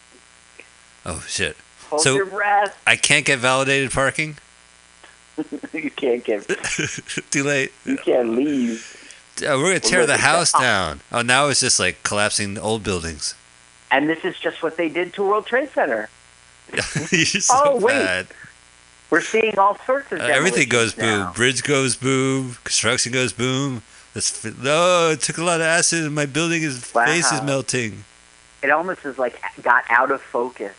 Oh shit! Hold So- your breath. I can't get validated parking. you can't get. Too late. You can't leave. Uh, we're gonna tear the house down. Oh, now it's just like collapsing old buildings. And this is just what they did to World Trade Center. You're so Oh, wait. bad. We're seeing all sorts of Uh, everything goes demolitions boom. Bridge goes boom. Construction goes boom. This oh, it took a lot of acid, and my building is face is melting. It almost is like got out of focus.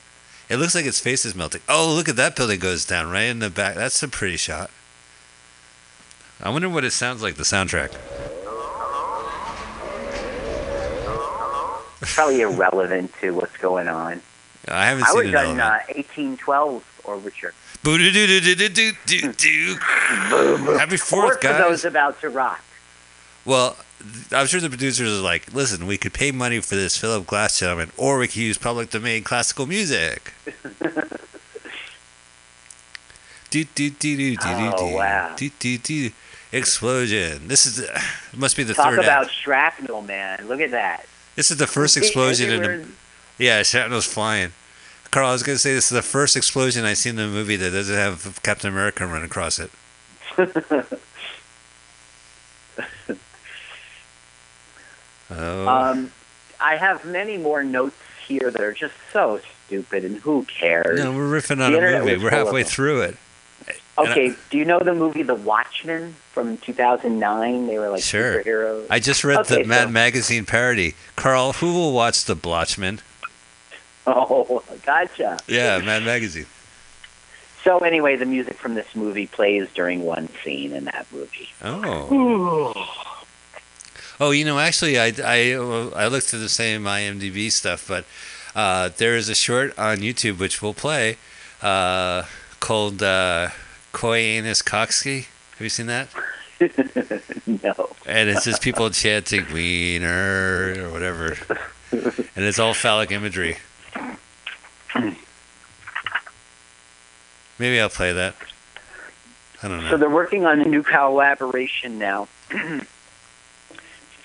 It looks like its face is melting. Oh, look at that building goes down right in the back. That's a pretty shot. I wonder what it sounds like. The soundtrack. Probably irrelevant to what's going on. I haven't I seen would it. have all. done uh, 1812 Overture. Happy Fourth, for guys. those about to rock. Well, I'm sure the producers are like, listen, we could pay money for this Philip Glass gentleman, or we could use public domain classical music. do do do do do do Oh, do wow. do do do explosion. This is uh, it must be the Talk third. about act. shrapnel, man. Look at that. This is the first explosion in the yeah. Shrapnel's flying. Carl, I was gonna say this is the first explosion I've seen in a movie that doesn't have Captain America run across it. Oh. Um, I have many more notes here that are just so stupid, and who cares? No, we're riffing The on a movie. We're halfway through it. And I- Okay, do you know the movie The Watchmen from 2009? They were like Sure. superheroes. I just read Okay, the Mad Magazine parody. Carl, who will watch the Blotchman? Oh, gotcha. Yeah, Mad Magazine. So anyway, the music from this movie plays during one scene in that movie. Oh. Oh, you know, actually, I, I, I looked at the same IMDb stuff, but uh, there is a short on YouTube which we'll play uh, called uh, Koi Anus Coxky. Have you seen that? no. And it's just people chanting wiener or whatever. And it's all phallic imagery. Maybe I'll play that. I don't know. So they're working on a new collaboration now.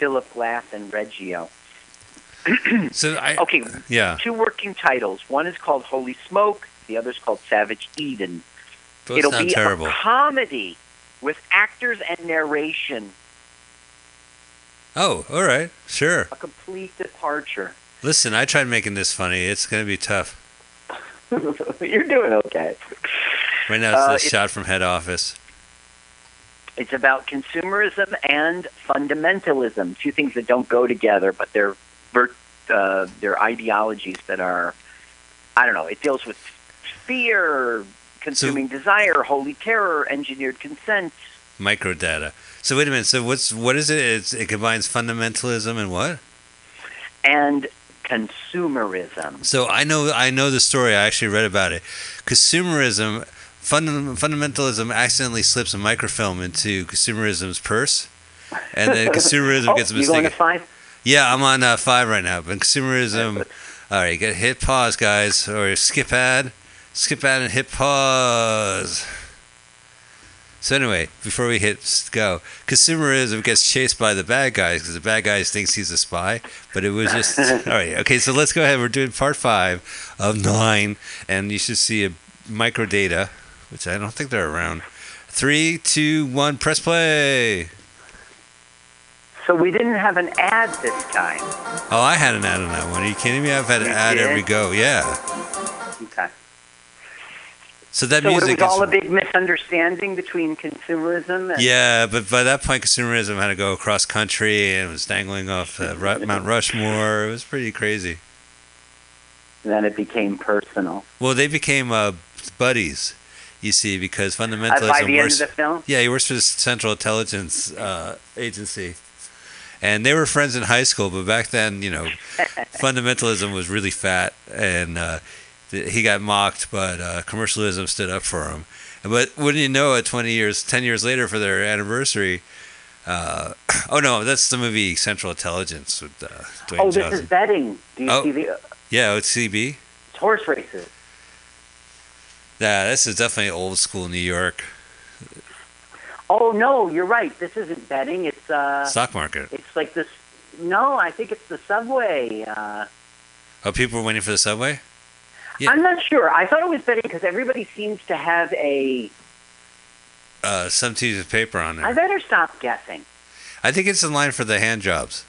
Philip Glass and Reggio. So I, Okay, yeah, two working titles. One is called Holy Smoke. The other is called Savage Eden. both It'll be terrible. a comedy with actors and narration. Oh, all right, sure. A complete departure. Listen, I tried making this funny. It's gonna be tough. You're doing okay. Right now, it's Uh, a shot from head office. It's about consumerism and fundamentalism, two things that don't go together, but they're uh, they're ideologies that are, I don't know. It deals with fear, consuming desire, holy terror, engineered consent. Microdata. So wait a minute. So what's what is it? It's, it combines fundamentalism and what? and consumerism. So I know I know the story. I actually read about it. Consumerism, funda- fundamentalism accidentally slips a microfilm into consumerism's purse, and then consumerism oh, gets you going mistaken. to five? Yeah, I'm on uh, five right now. But consumerism. All right, get hit pause, guys, or skip ad, skip ad, and hit pause. So anyway, before we hit go, consumerism gets chased by the bad guys because the bad guys thinks he's a spy, but it was just all right. Okay, so let's go ahead. We're doing part five of nine, and you should see a micro data, which I don't think they're around. Three, two, one, press play. So we didn't have an ad this time. Oh, I had an ad on that one. Are you kidding me? I've had an You ad did? every go. Yeah. Okay. So that So it music was all is. a big misunderstanding between consumerism and Yeah, but by that point, consumerism had to go across country and was dangling off uh, Mount Rushmore. It was pretty crazy. then it became personal. Well, they became uh, buddies, you see, because Uh, fundamentalism by the end works. of the film, Yeah, he works for the Central Intelligence uh, Agency. And they were friends in high school, but back then, you know, fundamentalism was really fat, and uh, th- he got mocked, but uh, commercialism stood up for him. But wouldn't you know it, 20 years, 10 years later for their anniversary, uh, oh no, that's the movie Central Intelligence with uh, Dwayne oh, this Johnson. is betting. Do you Oh. see the yeah, it's CB. it's horse races? Yeah, this is definitely old school New York Oh no, you're right. This isn't betting. It's uh, stock market. it's like this. No, I think it's the subway. Uh, Oh, people were waiting for the subway? Yeah. I'm not sure. I thought it was betting because everybody seems to have a. Uh, some piece of paper on there. I better stop guessing. I think it's in line for the hand jobs.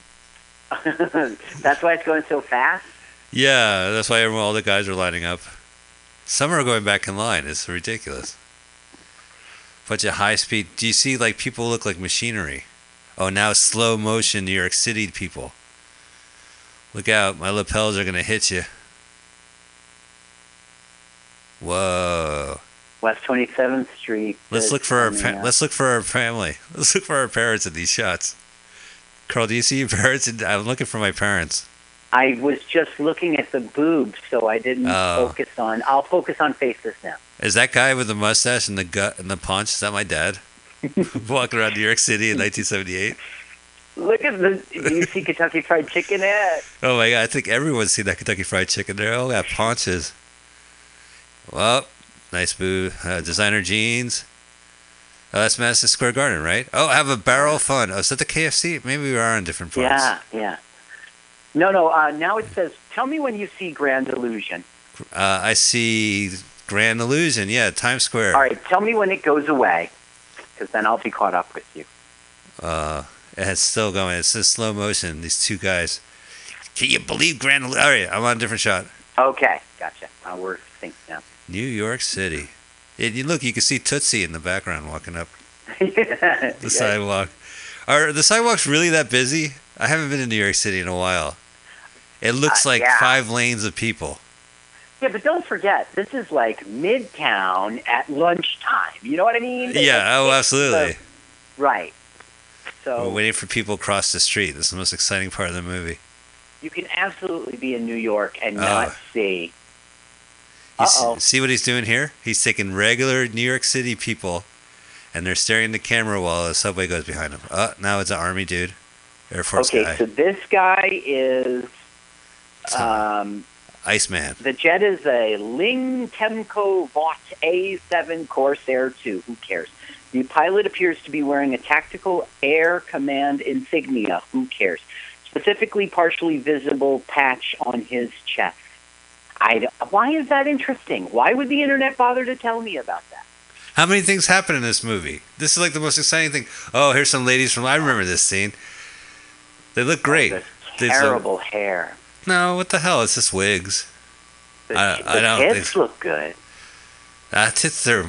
That's why it's going so fast. Yeah, that's why everyone, all the guys are lining up. Some are going back in line. It's ridiculous. Bunch of high speed. Do you see like people look like machinery? Oh, now slow motion New York City people. Look out! My lapels are gonna hit you. Whoa! West 27th Street. Let's look for our pa- let's look for our family. Let's look for our parents in these shots. Carl, do you see your parents? I'm looking for my parents. I was just looking at the boobs, so I didn't Oh. focus on. I'll focus on faces now. Is that guy with the mustache and the gut and the punch? Is that my dad? Walking around New York City in 1978. Look at the. You see Kentucky Fried Chicken ad? Oh my god! I think everyone's seen that Kentucky Fried Chicken. They all got paunches. Well, nice boo. Uh, designer jeans. Oh, that's Madison Square Garden, right? Oh, have a barrel of fun. Oh, is that the KFC? Maybe we are in different parts. Yeah, yeah. No, no. Uh, now it says, "Tell me when you see Grand Illusion." Uh, I see Grand Illusion. Yeah, Times Square. All right, tell me when it goes away, because then I'll be caught up with you. Uh, it's still going. It's in slow motion. These two guys. Can you believe Grand Illusion? All right, I'm on a different shot. Okay, gotcha. Uh, we're synced now. New York City. And you look, you can see Tootsie in the background walking up the the sidewalk. Are the sidewalks really that busy? I haven't been in New York City in a while. It looks Uh, like yeah. five lanes of people. Yeah, but don't forget, this is like midtown at lunchtime. You know what I mean? Yeah, oh, absolutely. Right. So We're waiting for people to cross the street. This is the most exciting part of the movie. you can absolutely be in New York and Oh. not see. You Uh-oh. see what he's doing here? He's taking regular New York City people, and they're staring at the camera while the subway goes behind them. Oh, now it's an army dude, Air Force Okay, guy, so this guy is um, Iceman. the jet is a Ling Temco Vought A7 Corsair 2. Who cares? The pilot appears to be wearing a tactical air command insignia. Who cares? Specifically, partially visible patch on his chest. I why is that interesting? Why would the internet bother to tell me about that? How many things happen in this movie? This is like the most exciting thing. Oh, here's some ladies from. I remember this scene. They look great. There's a- terrible hair. No, what the hell? It's just wigs. The, I- I don't tits think look good. That's tits. They're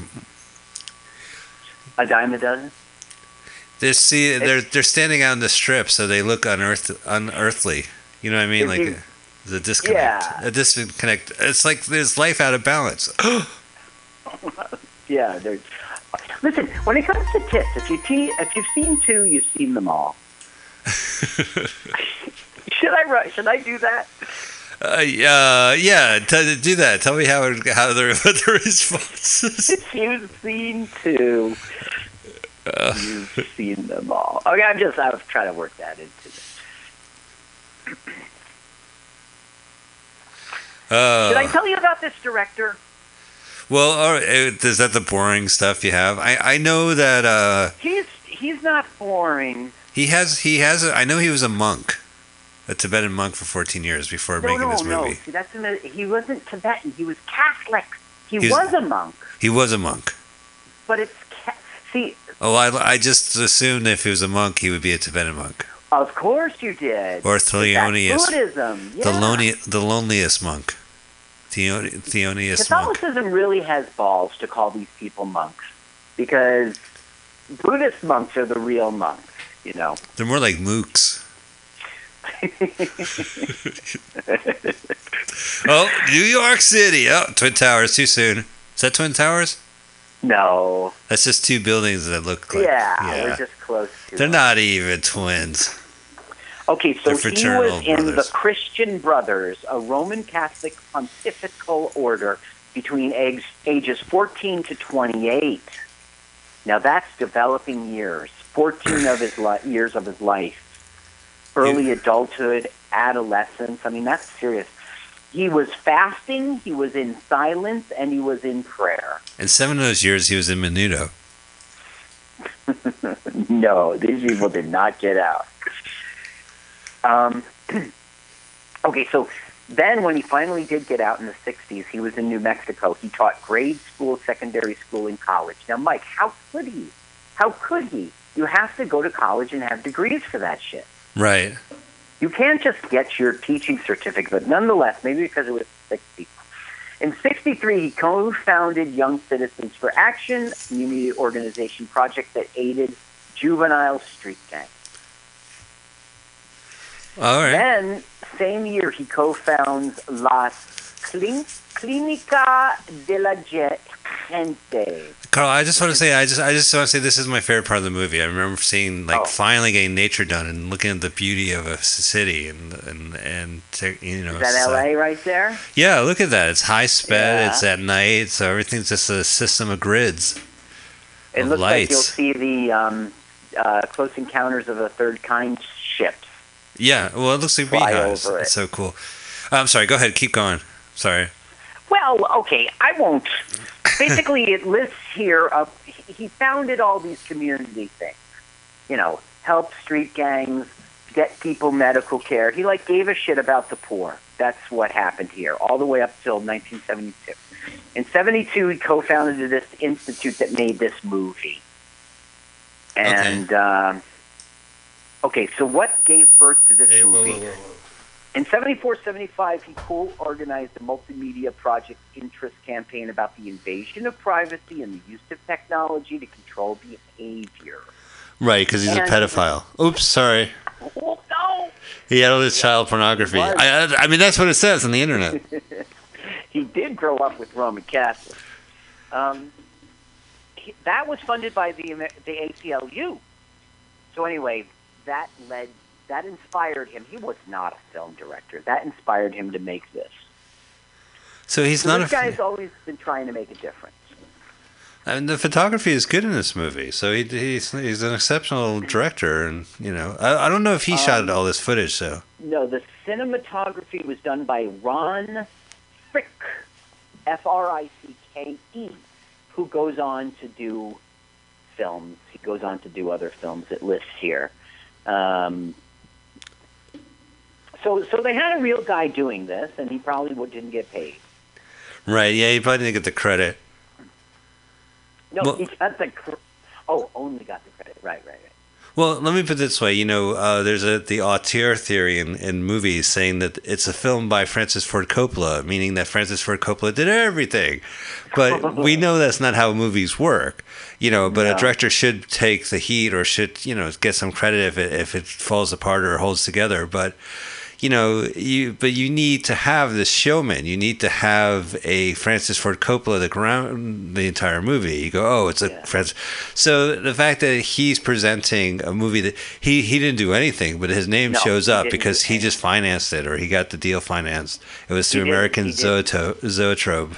A dime a dozen. They're see they're they're standing out in the strip, so they look unearth unearthly. You know what I mean? If Like you- uh, the disconnect. Yeah. A disconnect. It's like there's life out of balance. Yeah, they're. Listen, when it comes to tits, if you te- if you've seen two, you've seen them all. should I ru- should I do that? uh, yeah, yeah. T- do that. Tell me how it, how the what the response is. You've seen two, Uh, you've seen them all. Okay, I'm just I was trying to work that into it. uh, Did I tell you about this director? well, all right. uh, Is that the boring stuff you have? I I know that uh, He's he's not boring. he has he has. A, I know he was a monk, a Tibetan monk for 14 years before No, making no, this no. movie. See, that's in he wasn't Tibetan. He was Catholic. He He's- was a monk, He was a monk. but it's see. Oh, I, I just assumed if he was a monk, he would be a Tibetan monk. Of course you did. Or That's Thelonious. Buddhism. Yeah. The, lonely, the loneliest monk. Theo, Theonius monk. Catholicism really has balls to call these people monks because Buddhist monks are the real monks, you know. They're more like mooks. oh, New York City. Oh, Twin Towers. Too soon. Is that Twin Towers? No. That's just two buildings that look like. yeah, we're just close to They're it. not even twins. Okay, so he was in the. Christian Brothers, a Roman Catholic pontifical order between age, ages 14 to 28. Now that's developing years. 14 of his li- years of his life. Early adulthood, adolescence. I mean, that's serious. He was fasting, he was in silence, and he was in prayer. And seven of those years, he was in Menudo. no, these people did not get out. Um, okay, so then when he finally did get out in the 60s, he was in New Mexico. He taught grade school, secondary school, and college. Now, Mike, how could he? How could he? You have to go to college and have degrees for that shit. Right. You can't just get your teaching certificate, but nonetheless, maybe because it was 60. In 63, he co-founded Young Citizens for Action, a community organization project that aided juvenile street gangs. All right. Then, same year, he co-founds La Clin- Clínica de la Gente. Carl, I just want to say, I just, I just want to say, this is my favorite part of the movie. I remember seeing, like, Oh. finally getting nature done and looking at the beauty of a city and and and you know. Is that so- L.A. right there? Yeah, look at that. It's high sped. Yeah. It's at night, so everything's just a system of grids. It Of looks like you'll see the um, uh, Close Encounters of the Third Kind ships. Yeah, well, it looks like beehives. it. It's so cool. I'm sorry. Go ahead. Keep going. Sorry. Well, okay, I won't. Basically, it lists here. Uh, he founded all these community things. You know, help street gangs, get people medical care. He like gave a shit about the poor. That's what happened here, all the way up till 1972. In 72, he co-founded this institute that made this movie. And um, okay, so what gave birth to this Hey, movie? whoa, whoa, whoa. In 74 75, he co organized a multimedia project interest campaign about the invasion of privacy and the use of technology to control behavior. Right, because he's a pedophile. Oops, sorry. Oh, no! He had all this child pornography. I, I, I mean, that's what it says on the internet. he did grow up with Roman Catholics. Um, he, that was funded by the the ACLU. So anyway, that led that inspired him. He was not a film director. That inspired him to make this. So he's So not this a. guy's always been trying to make a difference. And the photography is good in this movie, so he, he's he's an exceptional director, and you know I, I don't know if he shot Um, all this footage. So No, the cinematography was done by Ron Fricke, F R I C K E, who goes on to do films. He goes on to do other films. It lists here. Um, so, so they had a real guy doing this, and he probably didn't get paid. right, yeah, he probably didn't get the credit. No, Well- he got the. Cr- oh, only got the credit. Right, right, right. Well, let me put it this way. You know, uh, there's a the auteur theory in, in movies saying that it's a film by Francis Ford Coppola, meaning that Francis Ford Coppola did everything. But we know that's not how movies work. You know, but a director should take the heat or should you know get some credit if it if it falls apart or holds together. But you know, you but you need to have this showman. You need to have a Francis Ford Coppola that ground the entire movie. You go, oh, it's a Yeah. Francis. So the fact that he's presenting a movie that he he didn't do anything, but his name No, shows up because he just financed it or he got the deal financed. It was through American. Zoetrope,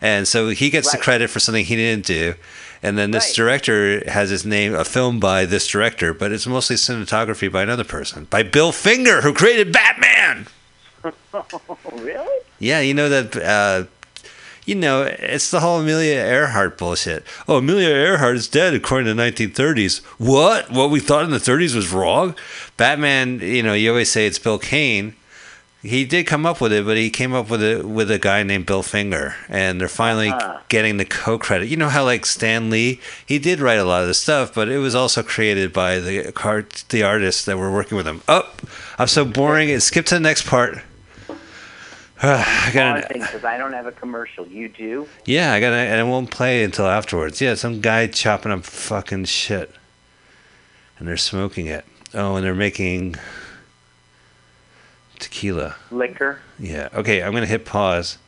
and so he gets the credit for something he didn't do. And then this Right. director has his name, a film by this director, but it's mostly cinematography by another person, by Bill Finger, who created Batman. Oh, really? Yeah, you know that. Uh, you know, it's the whole Amelia Earhart bullshit. Oh, Amelia Earhart is dead according to the 1930s. What? What we thought in the 30s was wrong? Batman, you know, you always say it's Bill Kane. He did come up with it, but he came up with it with a guy named Bill Finger, and they're finally Uh-huh. getting the co-credit. You know how like Stan Lee, he did write a lot of the stuff, but it was also created by the cart the artists that were working with him. Oh, I'm so boring. It skip to the next part. I got because I don't have a commercial. You do? yeah, I got and it won't play until afterwards. Yeah, some guy chopping up fucking shit, and they're smoking it. Oh, and they're making tequila. Liquor? Yeah. Okay, I'm gonna hit pause.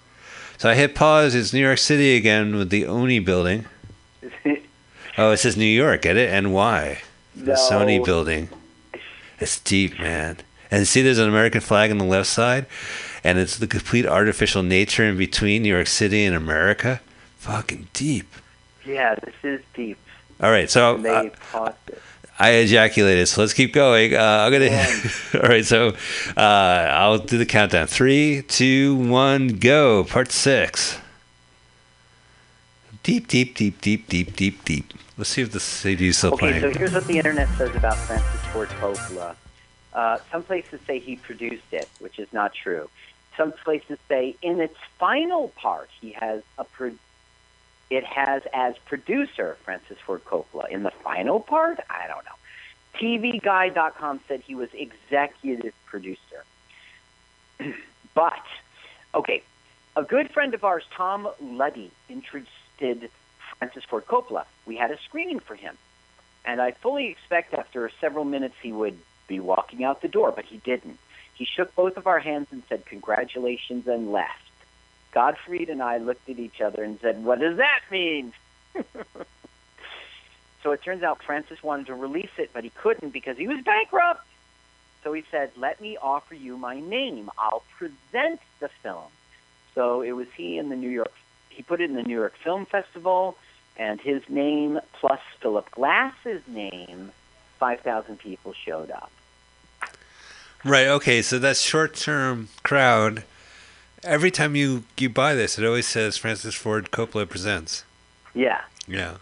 So I hit pause. It's New York City again with the Oni building. Oh, it says New York. Get it? And why? The Sony building. It's deep, man. And see, there's an American flag on the left side, and it's the complete artificial nature in between New York City and America. Fucking deep. Yeah, this is deep. All right, so uh, paused it. I ejaculated, so let's keep going. Uh, I'm gonna. all right, so uh, I'll do the countdown. Three, two, one, go. Part six. Deep, deep, deep, deep, deep, deep, deep. Let's see if the CD is still Okay, playing. Okay, so here's what the internet says about Francis Ford Coppola. Uh, some places say he produced it, which is not true. Some places say in its final part he has a pro- it has as producer Francis Ford Coppola. In the final part, I don't know. TVGuide.com said he was executive producer. but okay, a good friend of ours, Tom Luddy, introduced Francis Ford Coppola. We had a screening for him. And I fully expect after several minutes he would be walking out the door, but he didn't. He shook both of our hands and said, Congratulations, and left. Godfrey and I looked at each other and said, What does that mean? so it turns out Francis wanted to release it, but he couldn't because he was bankrupt. So he said, Let me offer you my name. I'll present the film. So it was he in the New York, he put it in the New York Film Festival and his name plus Philip Glass's name, 5,000 people showed up. Right. Okay. So that short-term crowd. Every time you you buy this, it always says Francis Ford Coppola presents. Yeah. Yeah.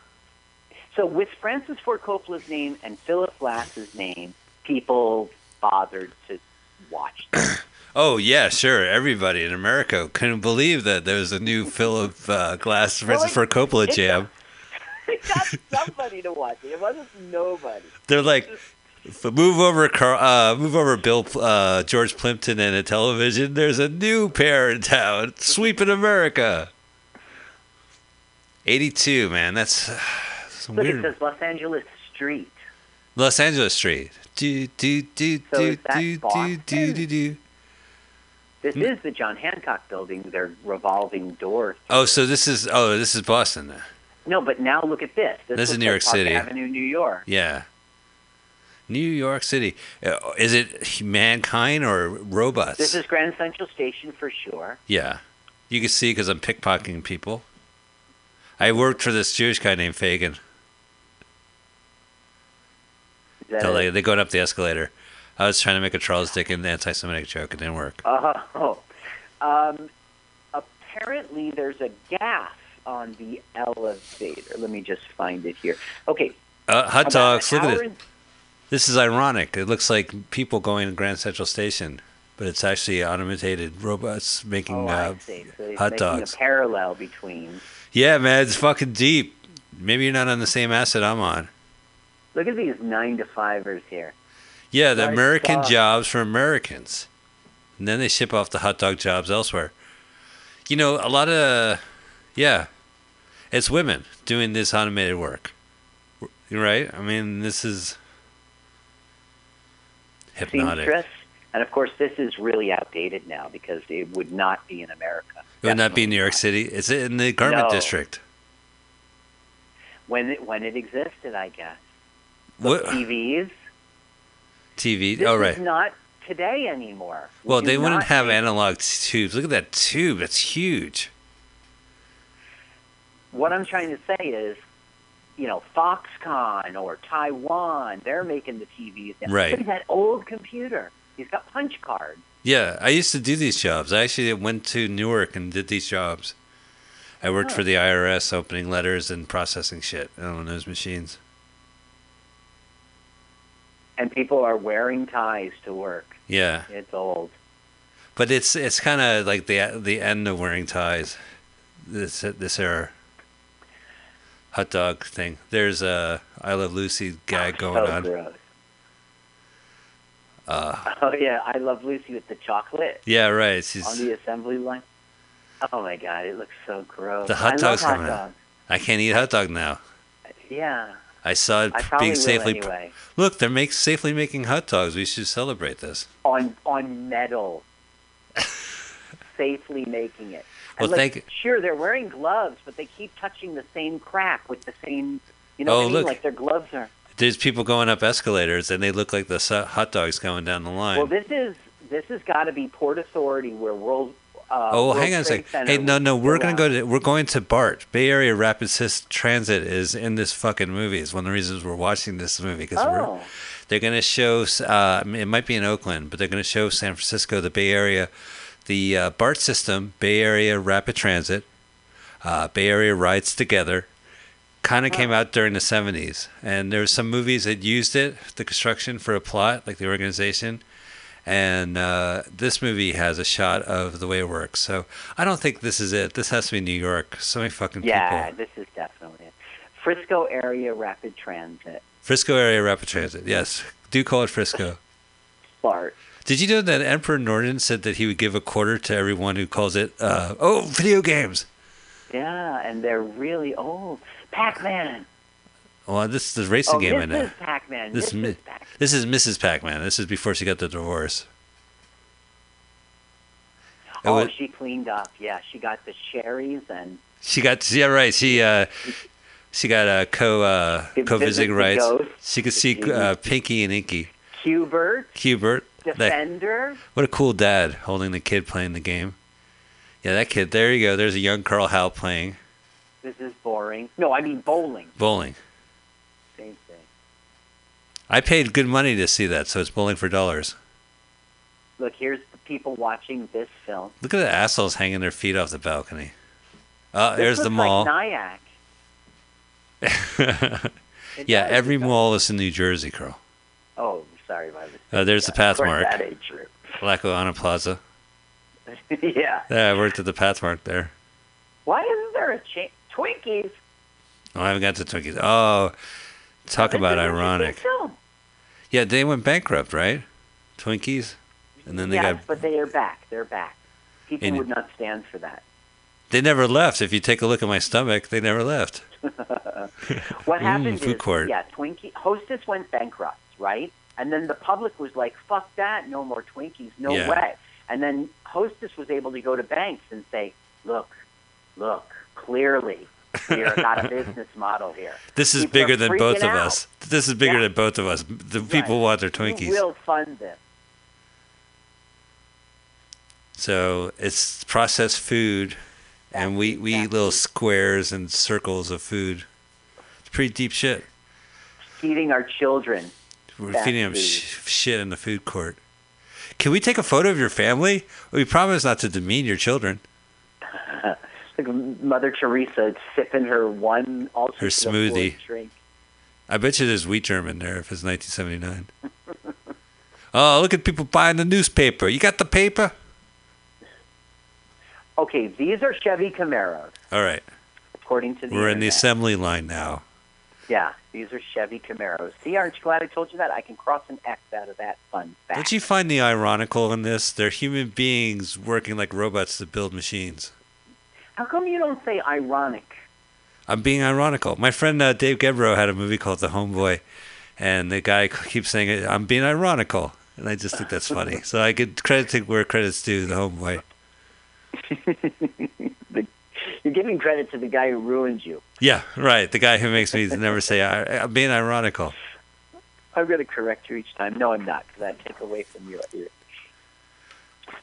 So with Francis Ford Coppola's name and Philip Glass's name, people bothered to watch. Oh yeah, sure. Everybody in America couldn't believe that there was a new Philip uh, Glass Francis it- Ford Coppola jam. it got somebody to watch it. It wasn't nobody. They're like, Move over, Carl. Uh, move over, Bill. Uh, George Plimpton and a television. There's a new pair in town, sweeping America. Eighty-two, man. That's uh, some Look, weird. it says Los Angeles Street. Los Angeles Street. Do do do So do do do Boston? do do do. This Hmm. is the John Hancock building, their revolving door. Oh, so this is oh, this is Boston. No, but now look at this. This is New York Park City. Avenue, New York. Yeah. New York City. Uh, Is it mankind or robots? This is Grand Central Station for sure. Yeah. You can see because I'm pickpocketing people. I worked for this Jewish guy named Fagin. That they, they going up the escalator. I was trying to make a Charles Dickens anti-Semitic joke. It didn't work. Oh, um, apparently there's a gas on the elevator. Let me just find it here. Okay, Uh, hot dogs. Look at it. This is ironic. It looks like people going to Grand Central Station, but it's actually automated robots making Oh, uh, So hot making dogs. a parallel between. Yeah, man, it's fucking deep. Maybe you're not on the same asset I'm on. Look at these nine to fivers here. Yeah, the American job. jobs for Americans. And then they ship off the hot dog jobs elsewhere. You know, a lot of, yeah, it's women doing this automated work. You're right? I mean, this is hypnotic. Seamstress. And of course, this is really outdated now because it would not be in America. It would not be in New York not. City. It's in the garment No. district. When it, when it existed, I guess. What TVs. TV? This Oh, right. is not today anymore. We Well, they wouldn't have analog tubes. Look at that tube. That's huge. What I'm trying to say is, you know, Foxconn or Taiwan, they're making the TVs. now. Right. Look at that old computer. He's got punch cards. Yeah, I used to do these jobs. I actually went to Newark and did these jobs. I worked for Oh. the IRS, opening letters and processing shit on those machines. And people are wearing ties to work. Yeah, It's old. but it's it's kind of like the the end of wearing ties. This this era. Hot dog thing. There's a I Love Lucy gag going so on. gross. Uh, Oh yeah, I love Lucy with the chocolate yeah, right. on the assembly line. Oh my god, it looks so gross. The hot dog's hot coming out. I can't eat hot dog now. Yeah, I saw it I being safely. anyway. Look, they're make, safely making hot dogs. We should celebrate this. On on metal, safely making it. Well, like, thank- Sure, they're wearing gloves, but they keep touching the same crack with the same. You know Oh, what I mean? look. Like their gloves are. There's people going up escalators, and they look like the hot dogs going down the line. Well, this is this has got to be Port Authority where World. Uh, Oh, World hang on a second. Center Hey, no, no, we're gonna go to we're going to BART. Bay Area Rapid Transit is in this fucking movie. It's one of the reasons we're watching this movie because Oh, they're gonna show. Uh, it might be in Oakland, but they're gonna show San Francisco, the Bay Area, the uh, BART system, Bay Area Rapid Transit, uh, Bay Area rides together. Kind of came out during the 70s, and there were some movies that used it, the construction for a plot, like the organization. And uh, this movie has a shot of the way it works. So I don't think this is it. This has to be New York. So many fucking yeah, people. this is definitely it. Frisco area rapid transit. Frisco area rapid transit. Yes, do call it Frisco. BART. Did you know that Emperor Norton said that he would give a quarter to everyone who calls it, uh, oh, video games? Yeah, and they're really old. Pac-Man. Well, this is the racing oh, game I this know. is Pac-Man. This This, This is Mrs. Pac-Man. This is before she got the divorce. Oh, was- she cleaned up. Yeah, she got the cherries and She got yeah right. She uh, she got uh, co uh, co visiting rights. She could see uh, Pinky and Inky. Hubert, Hubert. That, Defender. what a cool dad holding the kid playing the game. Yeah, that kid. There you go. There's a young Carl Hal playing This is boring. No, I mean bowling. bowling. Same thing. I paid good money to see that, so it's bowling for dollars. Look, here's the people watching this film. Look at the assholes hanging their feet off the balcony. Oh, there's the mall. Like. Yeah, every mall is in New Jersey, Carl. Oh, sorry, my. Uh, there's the Yeah, course Pathmark. That. Lackawanna Plaza. yeah. Yeah, I worked at the Pathmark there. Why isn't there a cha- Twinkies? Oh, I haven't got to Twinkies. Oh, talk about ironic. Yeah, they went bankrupt, right? Twinkies, and then they yes, got. but they are back. They're back. People And- would not stand for that. They never left. If you take a look at my stomach, they never left. What Mm, happened food is, court. yeah, Twinkie Hostess went bankrupt, right? And then the public was like, "Fuck that! No more Twinkies, no Yeah. way." And then Hostess was able to go to banks and say, "Look, look, clearly, we're got a business model here. This is People bigger than both of out. us. This is bigger Yeah. than both of us. The people Right. want their Twinkies. Twinkies. will fund this." So it's processed food, and we, we eat little squares and circles of food. It's pretty deep shit. Feeding our children. We're feeding them sh- shit in the food court. Can we take a photo of your family? We promise not to demean your children. Like Mother Teresa sipping her one also Her smoothie. drink. I bet you there's wheat germ in there if it's 1979. oh, look at people buying the newspaper. You got the paper? Okay, these are Chevy Camaros, All right. according to the We're in the assembly line now. Yeah, these are Chevy Camaros. See, aren't you glad I told you that? I can cross an X out of that fun fact. Don't you find the ironical in this? They're human beings working like robots to build machines. How come you don't say ironic? I'm being ironical. My friend uh, Dave Gebro had a movie called The Homeboy, and the guy keeps saying, it, I'm being ironical. And I just think that's funny. So I give credit to where credit's due, The Homeboy. The- You're giving credit to the guy who ruins you. Yeah, right. The guy who makes me never say, I, I'm being ironical. I'm going to correct you each time. No, I'm not, because I take away from your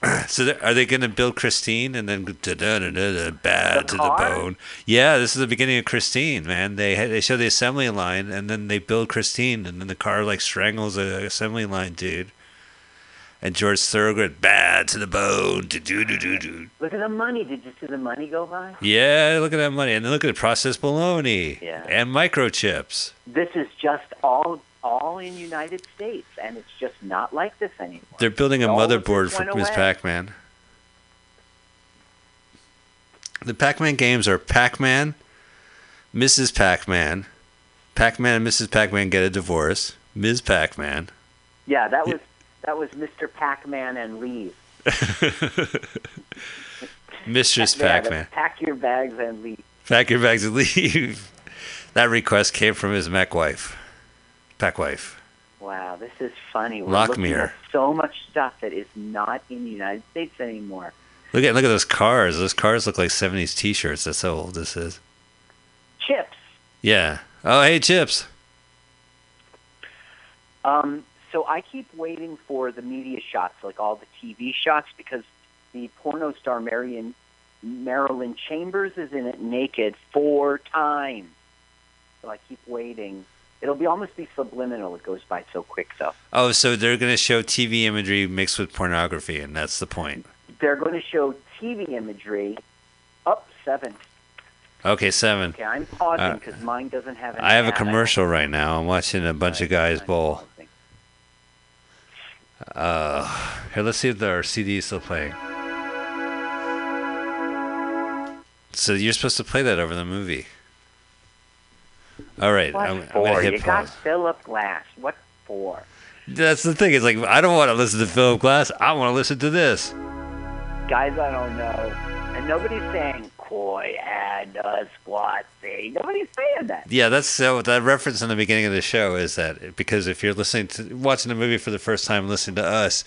So are they going to build Christine and then da da da da da bad to the bone? Yeah, this is the beginning of Christine, man. They they show the assembly line and then they build Christine and then the car like strangles the assembly line dude. And George Thorogood bad to the bone. Do do do do do. Look at the money. Did you see the money go by? Yeah, look at that money. And then look at the processed bologna Yeah. and microchips. This is just all all in United States, and it's just not like this anymore. They're building a All motherboard for Ms. Pac-Man. The Pac-Man games are Pac-Man, Mrs. Pac-Man, Pac-Man and Mrs. Pac-Man get a divorce, Ms. Pac-Man. Yeah, that was that was Mr. Pac-Man and leave. Mistress Pac-Man. Pack your bags and leave. Pack your bags and leave. that request came from his Mac wife. Pac wife. Wow, this is funny. We're Lock looking at so much stuff that is not in the United States anymore. Look at look at those cars. Those cars look like 70s t-shirts. That's how old this is. Chips. Yeah. Oh, hey, Chips. Um, so I keep waiting for the media shots, like all the TV shots, because the porno star Marion Marilyn Chambers is in it naked four times. So I keep waiting. It'll be almost be subliminal. It goes by so quick, though. Oh, so they're going to show TV imagery mixed with pornography, and that's the point. They're going to show TV imagery. Up seven. Okay, seven. Okay, I'm pausing Uh, because mine doesn't have. I have a commercial right now. I'm watching a bunch of guys bowl. Uh, here, let's see if our CD is still playing. So you're supposed to play that over the movie. All right, What I'm, I'm gonna hit you got pause. Philip Glass. What for? That's the thing. It's like I don't want to listen to Philip Glass. I want to listen to this. Guys, I don't know. And nobody's saying koi and a squat thing. Nobody's saying that. Yeah, that's so. That reference in the beginning of the show is that because if you're listening to watching the movie for the first time, listening to us,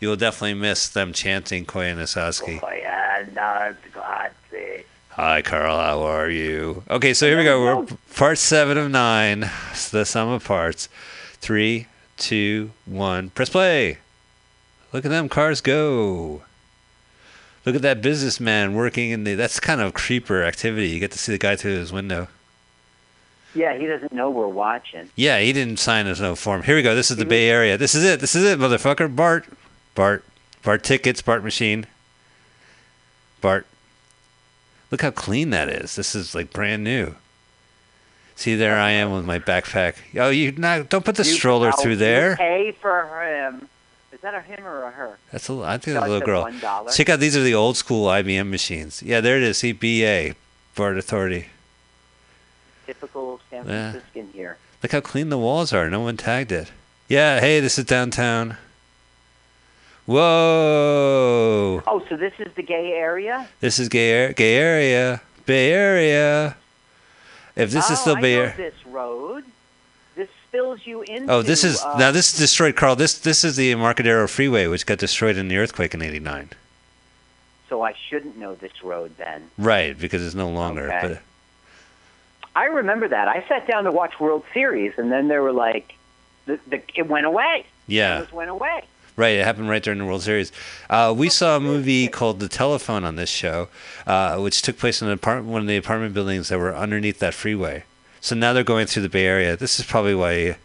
you will definitely miss them chanting Nasaski. Koi and a squat thing. Hi, Carl. How are you? Okay, so here we go. We're part seven of nine. It's the sum of parts. Three, two, one. Press play. Look at them cars go. Look at that businessman working in the. That's kind of creeper activity. You get to see the guy through his window. Yeah, he doesn't know we're watching. Yeah, he didn't sign his no form. Here we go. This is the Bay Area. This is it. This is it, motherfucker. Bart. Bart. Bart tickets. Bart machine. Bart. Look how clean that is. This is like brand new. See, there I am with my backpack. Oh, you not don't put the You- stroller through there. Pay for him. Is that a him or a her? That's a. I think that's a little girl. One dollar. Check out. These are the old school IBM machines. Yeah, there it is. See, BA. Bart Authority. Typical San Yeah. Franciscan here. Look how clean the walls are. No one tagged it. Yeah, hey, this is downtown. Whoa. Oh, so this is the gay area? This is gay, gay area. Bay Area. If this oh, is still I Bay Area. this road. Spills you into. Oh, this is uh, now this is destroyed, Carl. This this is the Embarcadero Freeway, which got destroyed in the earthquake in '89. So I shouldn't know this road then. Right, because it's no longer. Okay. But I remember that. I sat down to watch World Series, and then they were like, the, the, it went away. yeah, It just went away. right. It happened right during the World Series. Uh, we saw a movie called The Telephone on this show, uh, which took place in an apartment, one of the apartment buildings that were underneath that freeway. So now they're going through the Bay Area. This is probably why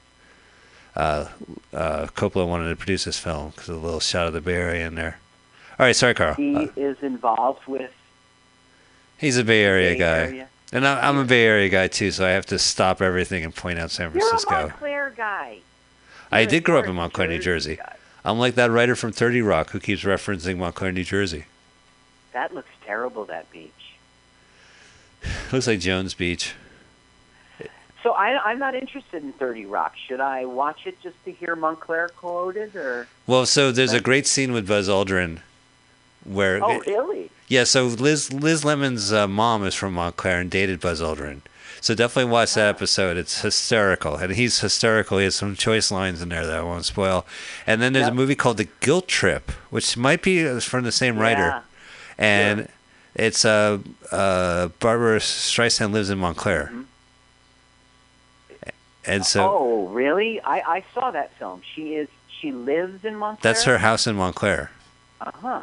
uh, uh, Coppola wanted to produce this film because of a little shot of the Bay Area in there. All right, sorry, Carl. He Uh, is involved with he's a Bay Area Bay guy. Area. And I- I'm a Bay Area guy too, so I have to stop everything and point out San Francisco. You're a. Montclair guy. I You're a did grow up in Montclair, New Jersey. guy. I'm like that writer from 30 Rock who keeps referencing Montclair, New Jersey. That looks terrible. That beach. Looks like Jones Beach. So I, I'm not interested in Thirty Rock. Should I watch it just to hear Montclair quoted, or? Well, so there's a great scene with Buzz Aldrin where Oh, really? yeah, so Liz Liz Lemon's uh, mom is from Montclair and dated Buzz Aldrin. So definitely watch that episode. It's hysterical, and he's hysterical. He has some choice lines in there that I won't spoil. And then there's Yep. a movie called The Guilt Trip, which might be uh, from the same writer. Yeah. and it's uh, uh, Barbara Streisand lives in Montclair, and so oh, really? I, I saw that film. She is. She lives in Montclair. that's her house in Montclair, Uh huh.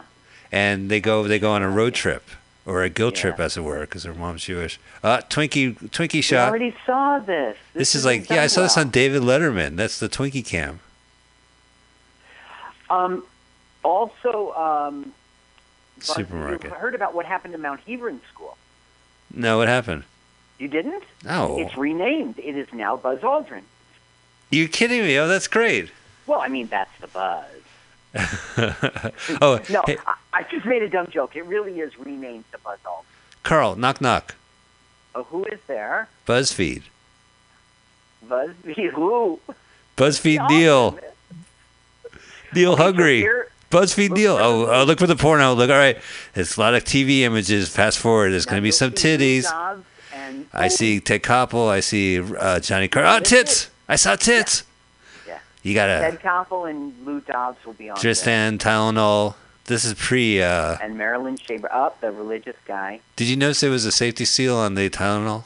and they go they go on a road trip or a guilt trip, as it were, because her mom's Jewish. Uh, Twinkie Twinkie We shot. already saw this. This, is isn't like yeah, I saw this on David Letterman. That's the Twinkie cam. Um, also, um, Supermarket. You heard about what happened to Mount Hebron School? No, what happened? You didn't? No, It's renamed. It is now Buzz Aldrin. you kidding me? Oh, that's great. Well, I mean, that's the buzz. oh, No, hey, I, I just made a dumb joke. It really is renamed to Buzz Aldrin. Carl, knock knock. Oh, who is there? BuzzFeed. Buzz who? BuzzFeed Neil. Neil Hungry. BuzzFeed deal. Oh, oh, look for the porno. Look, all right. There's a lot of TV images. Fast forward. There's going to be some titties. And, I see Ted Koppel. I see uh, Johnny Carter. Oh, tits! I saw tits. Yeah. You gotta. Ted Koppel and Lou Dobbs will be on there. Tristan Tylenol. This is pre. Uh, And Marilyn Shaver. Up, the religious guy. did you notice there was a safety seal on the Tylenol?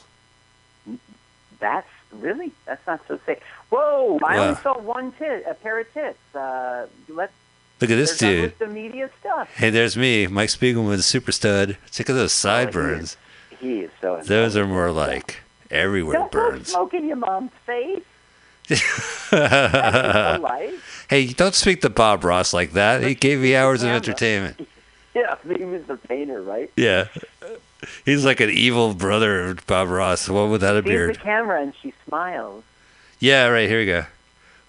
That's really that's not so safe. Whoa! I Wow. only saw one tit, a pair of tits. Uh, let Look at this that dude. of media stuff. Hey, there's me, Mike Spiegelman, super stud. Look at those sideburns. He so. Those are more like everywhere Don't burns. smoke in your mom's face. Hey, don't speak to Bob Ross like that. He gave me hours of entertainment. Yeah, he was the painter, right? Yeah. He's like an evil brother of Bob Ross. What would without a Sees the camera and she smiles. Yeah, right, here we go.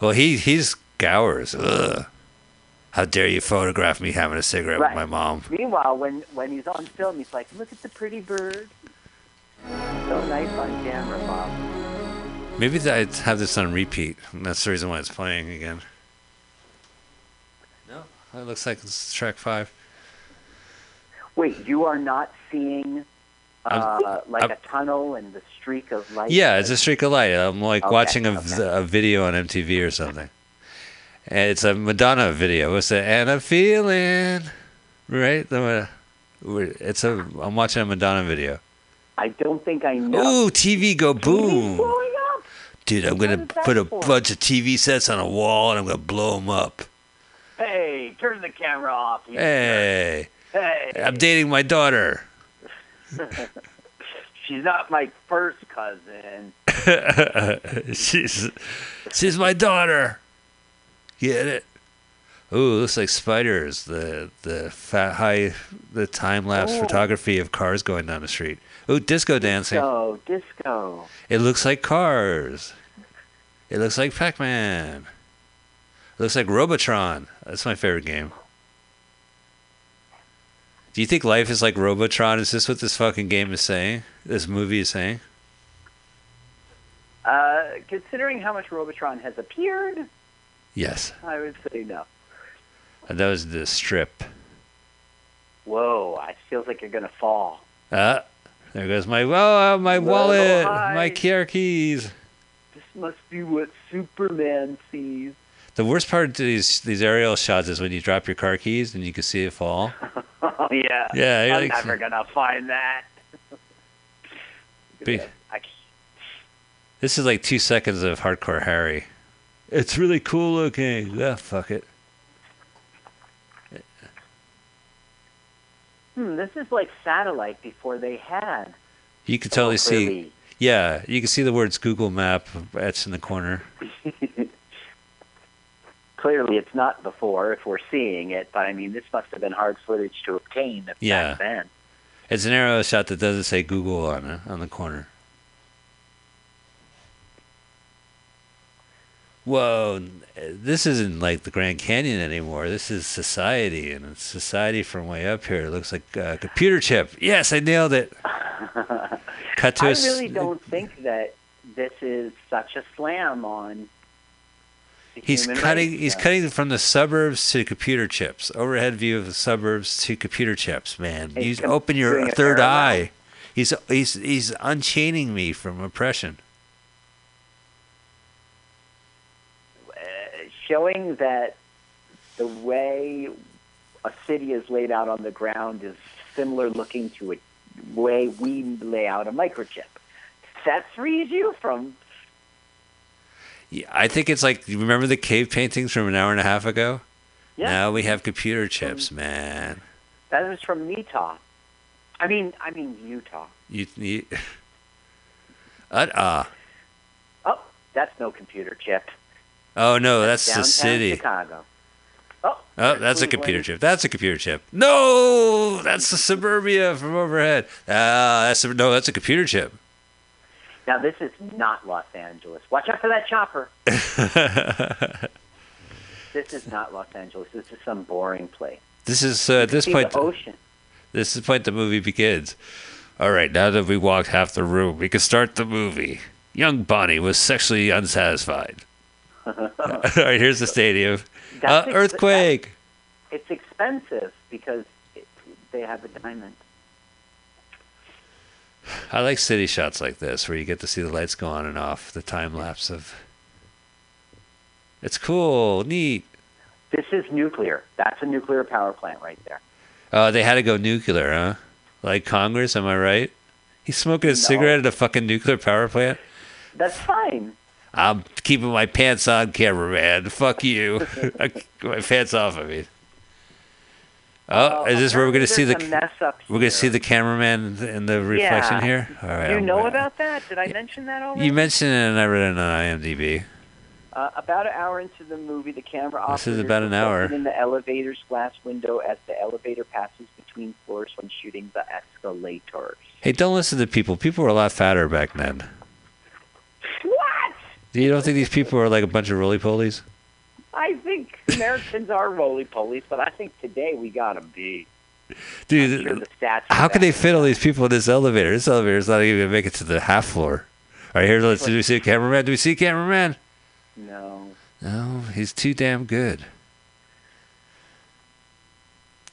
Well, he he's Gowers. Ugh. How dare you photograph me having a cigarette Right. with my mom? Meanwhile, when when he's on film, he's like, "Look at the pretty bird." So nice on camera, Bob. Maybe I have this on repeat. That's the reason why it's playing again. No, it looks like it's track five. Wait, you are not seeing uh, like I'm- a tunnel and the streak of light? Yeah, it's a streak of light. I'm like Okay, watching a, okay. a video on MTV or something. And it's a Madonna video. It's a and I'm feeling right. The- It's a. I'm watching a Madonna video. I don't think I know. Ooh, TV go boom, dude! I'm gonna put a for? bunch of TV sets on a wall and I'm gonna blow them up. Hey, turn the camera off. Hey, jerk. Hey, I'm dating my daughter. she's not my first cousin. she's she's my daughter. Get it? Ooh, looks like spiders. The the fat high the time lapse Oh. photography of cars going down the street. Ooh, disco dancing. Disco, disco. It looks like cars. It looks like Pac-Man. It looks like Robotron. That's my favorite game. Do you think life is like Robotron? Is this what this fucking game is saying? This movie is saying? Uh, considering how much Robotron has appeared, Yes. I would say no. And that was the strip. Whoa, it feels like you're gonna fall. Ah, there goes my oh, uh, my Whoa, wallet, hi. my car keys. This must be what Superman sees. The worst part of these these aerial shots is when you drop your car keys and you can see it fall. Oh yeah. Yeah, you're I'm like- never gonna find that. Be- This is like two seconds of hardcore Harry. It's really cool looking. Yeah, fuck it. Hmm, this is like satellite before they had. You can totally see. Yeah, you can see the words Google Map etched in the corner. Clearly, it's not before if we're seeing it, but I mean, this must have been hard footage to obtain Yeah. back then. It's an aerial shot that doesn't say Google on it on the corner. Whoa, this isn't like the Grand Canyon anymore. This is society, and it's society from way up here. It looks like a computer chip. Yes, I nailed it. Cut to I really don't think that this is such a slam on. He's cutting. race, He's though. cutting from the suburbs to computer chips. Overhead view of the suburbs to computer chips. Man, He's you open your third eye. He's he's he's unchaining me from oppression. Uh, showing that the way a city is laid out on the ground is similar looking to a way we lay out a microchip. That frees you from. Yeah, I think it's like you remember the cave paintings from an hour and a half ago. Yeah, Now we have computer chips, man. that was from Utah. I mean, I mean Utah. You, you uh, uh Oh, that's no computer chip. Oh no, that's Downtown the city. Chicago. Oh, Oh, that's a computer chip. That's a computer chip. No, that's the suburbia from overhead. Ah, that's a, no, that's a computer chip. Now this is not Los Angeles. Watch out for that chopper. This is not Los Angeles. This is some boring place. this is uh, at this point. the ocean. This is the point the movie begins. All right, now that we walked half the room, we can start the movie. Young Bonnie was sexually unsatisfied. All right, here's the stadium. Uh, ex- earthquake. It's expensive because it, they have a diamond. I like city shots like this, where you get to see the lights go on and off, the time lapse of. It's cool, neat. This is nuclear. That's a nuclear power plant right there. Oh, they had to go nuclear, huh? Like Congress, am I right? He's smoking a No. cigarette at a fucking nuclear power plant. That's fine. I'm keeping my pants on, cameraman. Fuck you. My pants off. I mean. Oh, is this where we're gonna see the? There's a mess up We're gonna see the cameraman in the reflection Yeah. here. All right. You know gonna- about that? Did I mention that already? You mentioned it, and I read it on IMDb. Uh, about an hour into the movie, the camera This is about an hour. in the elevator's glass window as the elevator passes between floors when shooting the escalators. Hey, don't listen to people. People were a lot fatter back then. You don't think these people are like a bunch of roly polies? I think Americans are roly polies, but I think today we gotta be. Dude, Sure, the stats. how can they fit all these people in this elevator? This elevator is not even make it to the half floor. All right, here, let's do we see a cameraman? Do we see a cameraman? No. No, he's too damn good.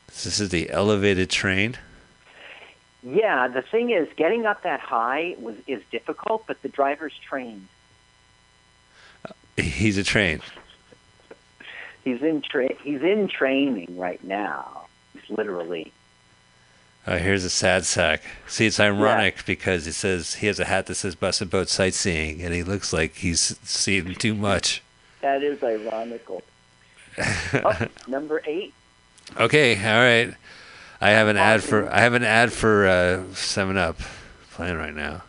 This is the elevated train. Yeah, the thing is, getting up that high was is difficult, but the driver's trained. He's a train. He's in tra- he's in training right now. He's literally. Oh, here's a sad sack. See, it's ironic because it says he has a hat that says Busted Boat Sightseeing, and he looks like he's seen too much. That is ironical. oh, number eight. Okay, all right. I have an ad for I have an ad for uh, Seven Up playing right now.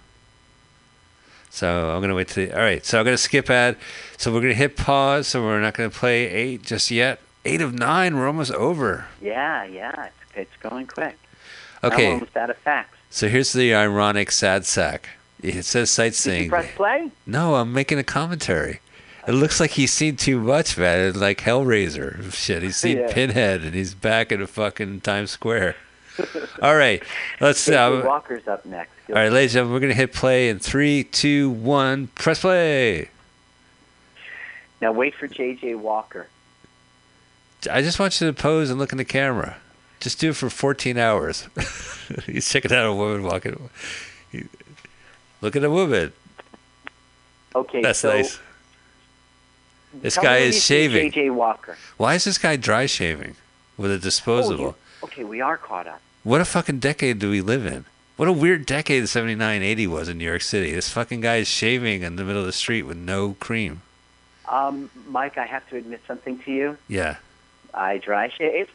So I'm gonna wait to. All right, so I'm gonna skip ad. So we're gonna hit pause. So we're not gonna play eight just yet. Eight of nine. We're almost over. Yeah, yeah, it's, it's going quick. I'm Okay, almost out of facts. so here's the ironic sad sack. It says Did you sightseeing. press play? No, I'm making a commentary. It looks like he's seen too much, man. Like Hellraiser. Shit, he's seen Yeah. Pinhead, and he's back in a fucking Times Square. All right, let's. Uh, Walker's up next. all right, ladies and gentlemen, we're gonna hit play in three, two, one. Press play. Now wait for J.J. Walker. I just want you to pose and look in the camera. Just do it for 14 hours. He's checking out a woman walking. Look at a woman. Okay, That's so nice. This guy is shaving. J.J. Walker. Why is this guy dry shaving with a Oh, disposable? you- okay, we are caught up. What a fucking decade do we live in? What a weird decade the 79, 80 was in New York City. This fucking guy is shaving in the middle of the street with no cream. Um, Mike, I have to admit something to you. Yeah. I dry shave.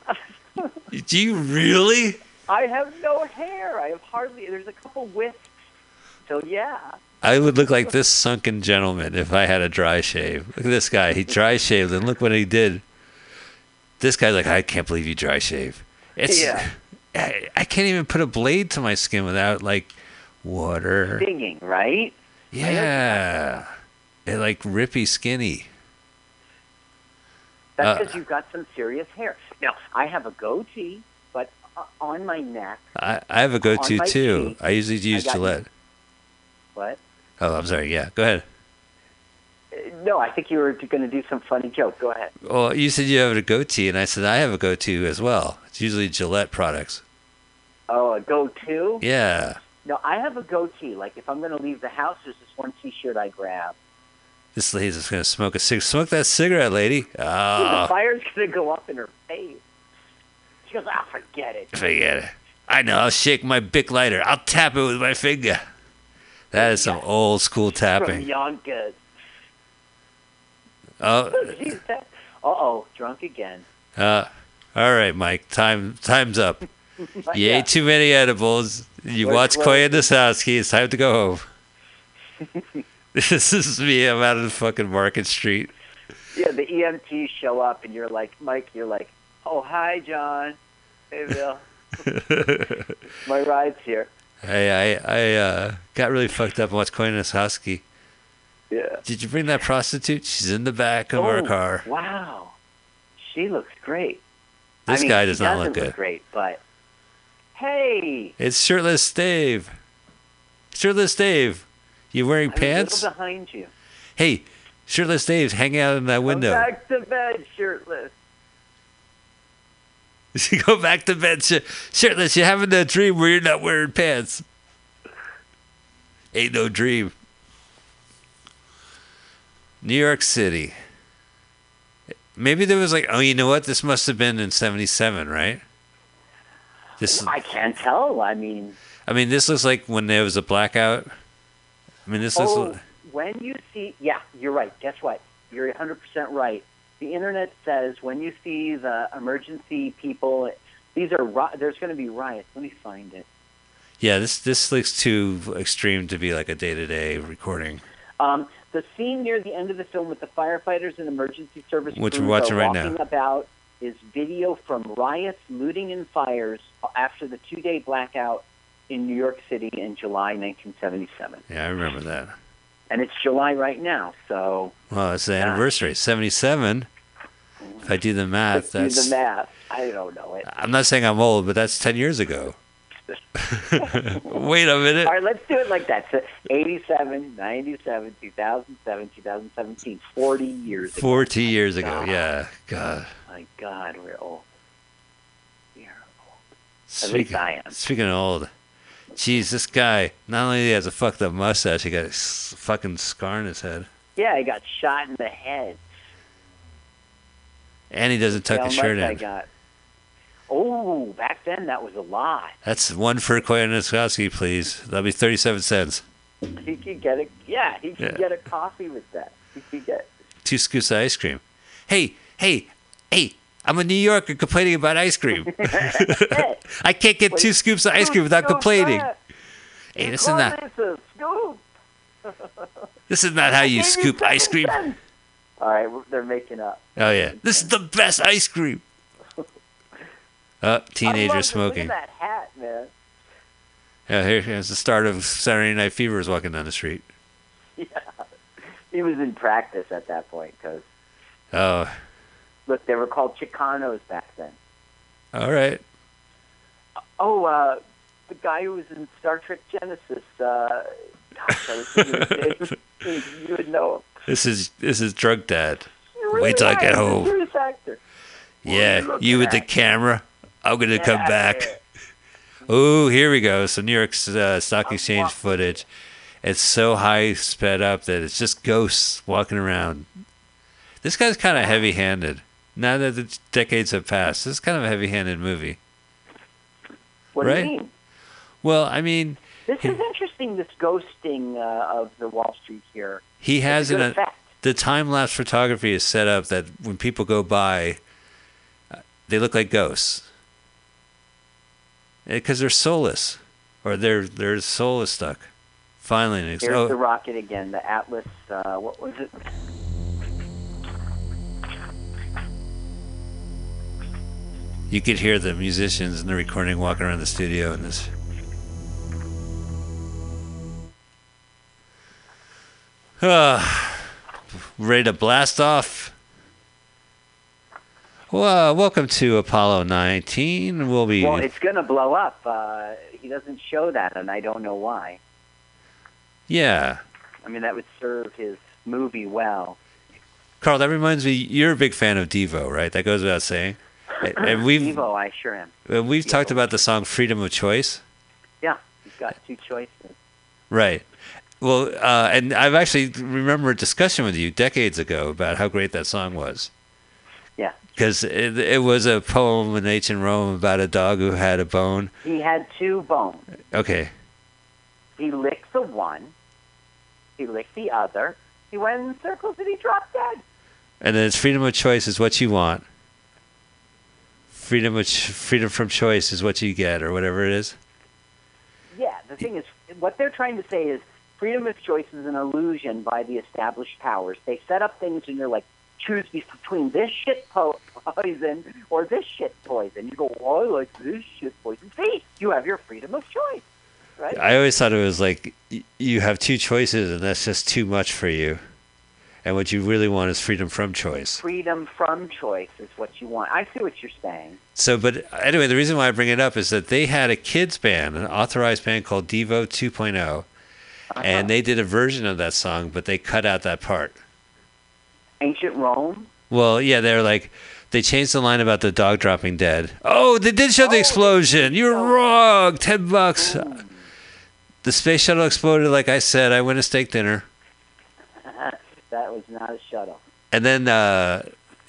Do you really? I have no hair. I have hardly. There's a couple wisps. So yeah. I would look like this sunken gentleman if I had a dry shave. Look at this guy. He dry shaved, and look what he did. This guy's like, I can't believe you dry shave. It's, Yeah. I, I can't even put a blade to my skin without like water. Stinging, right? Yeah. It like rippy skinny. That's Uh, because you've got some serious hair. Now I have a goatee, but uh, on my neck. I, I have a my too. cheek, I usually use got- Gillette. What? Oh, I'm sorry. Yeah, go ahead. No, I think you were going to do some funny joke. Go ahead. Well, you said you have a goatee, and I said I have a go-to as well. It's usually Gillette products. Oh, a go-to? Yeah. No, I have a goatee. Like if I'm going to leave the house, there's this one T-shirt I grab. This lady's just gonna smoke a cig. Smoke that cigarette, lady. The Oh, fire's going to go up in her face. She goes, ah, forget it. forget it. I know. I'll shake my Bic lighter. I'll tap it with my finger. That is some old school tapping. From tapping. Yonkers. Oh, Uh-oh, drunk again. uh, all right, Mike. Time, time's up. You Yeah. ate too many edibles. You We're watched. Koya Nasowski. It's time to go home. this is me. I'm out of the fucking Market Street. Yeah, the EMTs show up, and you're like, Mike, you're like, oh, hi, John. Hey, Bill. My ride's here. Hey, I, I uh, got really fucked up and watched Koya Nasowski. Yeah. Did you bring that prostitute? She's in the back of our Oh, car. Wow. She looks great. This I mean, guy does not look good. great, but hey, It's shirtless Dave. Shirtless Dave. You wearing I'm pants? behind you. Hey, shirtless Dave's hanging out in that window. back to bed shirtless. You go back to bed shi- shirtless. You're having that dream where you're not wearing pants. Ain't no dream. New York City. Maybe there was like, oh, you know what? This must have been in '77, right? This, I can't tell. I mean, I mean, this looks like when there was a blackout. I mean, this looks. oh, when you see, yeah, you're right. Guess what? You're 100 percent right. The internet says when you see the emergency people, these are there's going to be riots. Let me find it. Yeah, this this looks too extreme to be like a day to day recording. Um, the scene near the end of the film with the firefighters and emergency service Which we're watching right now. about is video from riots, looting, and fires after the two-day blackout in New York City in July 1977. Yeah, I remember that. And it's July right now, so Well, it's the anniversary, seventy-seven. If I do the math, that's. do the math. I don't know it. I'm not saying I'm old, but that's ten years ago. Wait a minute. All right, let's do it like that. So 87, 97, 2007, 2017, 40 years ago. Forty years ago. God. Yeah. God. My God, we're old. We're old. At Speaking, least I am. speaking of old, jeez, this guy not only has a fucked up mustache, he got a fucking scar on his head, Yeah, he got shot in the head. and he doesn't tuck his much shirt I in. got. Oh, back then that was a lot. That's one for Koyaanisowski, please. That'll be thirty-seven cents. He could get a yeah, he could Yeah. get a coffee with that. He could get Two scoops of ice cream. Hey, hey, hey! I'm a New Yorker complaining about ice cream. I can't get two scoops of ice cream without complaining. Hey, this is not This a scoop. this is not how you scoop ice cream. All right, they're making up. Oh yeah, this is the best ice cream. Uh, I teenager smoking. Look at that hat, man. Yeah, here, here's the start of Saturday Night Fever is walking down the street. Yeah, he was in practice at that point because Oh, look, they were called Chicanos back then. all right. Oh, uh, the guy who was in Star Trek Genesis. Uh, gosh, I was thinking of his name. you would know him. This is this is drug dad. Really Wait till I get home. Yeah, you with the camera. I'm gonna come back. Oh, here we go. So New York uh, Stock Exchange wa- footage. It's so high sped up that it's just ghosts walking around. This guy's kind of heavy-handed. Now that the decades have passed, this is kind of a heavy-handed movie. What Right. do you mean? Well, I mean, This is interesting. This ghosting uh, of the Wall Street here. he has an effect. the time-lapse photography is set up that when people go by, uh, they look like ghosts because they're soulless, or their their soul is stuck. Finally, it's- Here's oh, the rocket again. The Atlas. Uh, what was it? you could hear the musicians in the recording walking around the studio and this. Ah, ready to blast off. Well, welcome to Apollo 19. We'll be Well, it's going to blow up. Uh, he doesn't show that, and I don't know why. yeah. I mean, that would serve his movie well. Carl, that reminds me. You're a big fan of Devo, right? That goes without saying. And- we've Devo, I sure am. uh, we've talked about the song "Freedom of Choice." Yeah, he's got two choices. Right. Well, uh, and I've actually remember a discussion with you decades ago about how great that song was. Because it, it was a poem in ancient Rome about a dog who had a bone. He had two bones. Okay. He licked the one. He licked the other. He went in circles and he dropped dead. And then it's freedom of choice is what you want. Freedom of ch- freedom from choice is what you get, or whatever it is. Yeah, the thing is, what they're trying to say is freedom of choice is an illusion by the established powers. They set up things and you're like, choose between this shit po- poison or this shit poison. You go, well, I like this shit poison. See, you have your freedom of choice, right? I always thought it was like you have two choices, and that's just too much for you. And what you really want is freedom from choice. freedom from choice is what you want. I see what you're saying. So, but anyway, the reason why I bring it up is that they had a kids band, an authorized band called Devo 2.0, Uh-huh. and they did a version of that song, but they cut out that part. Ancient Rome. Well, yeah, they're like, they changed the line about the dog dropping dead. Oh, they did show the Oh, explosion. You're no. wrong. Ten bucks. The space shuttle exploded, like I said. I went to steak dinner. that was not a shuttle. And then, uh,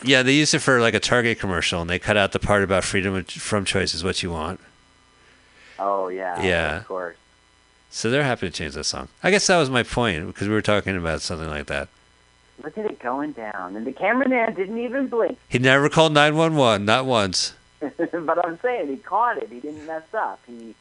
yeah, they used it for like a Target commercial, and they cut out the part about freedom from choice is what you want. Oh yeah. Yeah. Of course. So they're happy to change that song. I guess that was my point because we were talking about something like that. Look at it going down, and the cameraman didn't even blink. He never called 911, not once. but I'm saying he caught it. He didn't mess up. He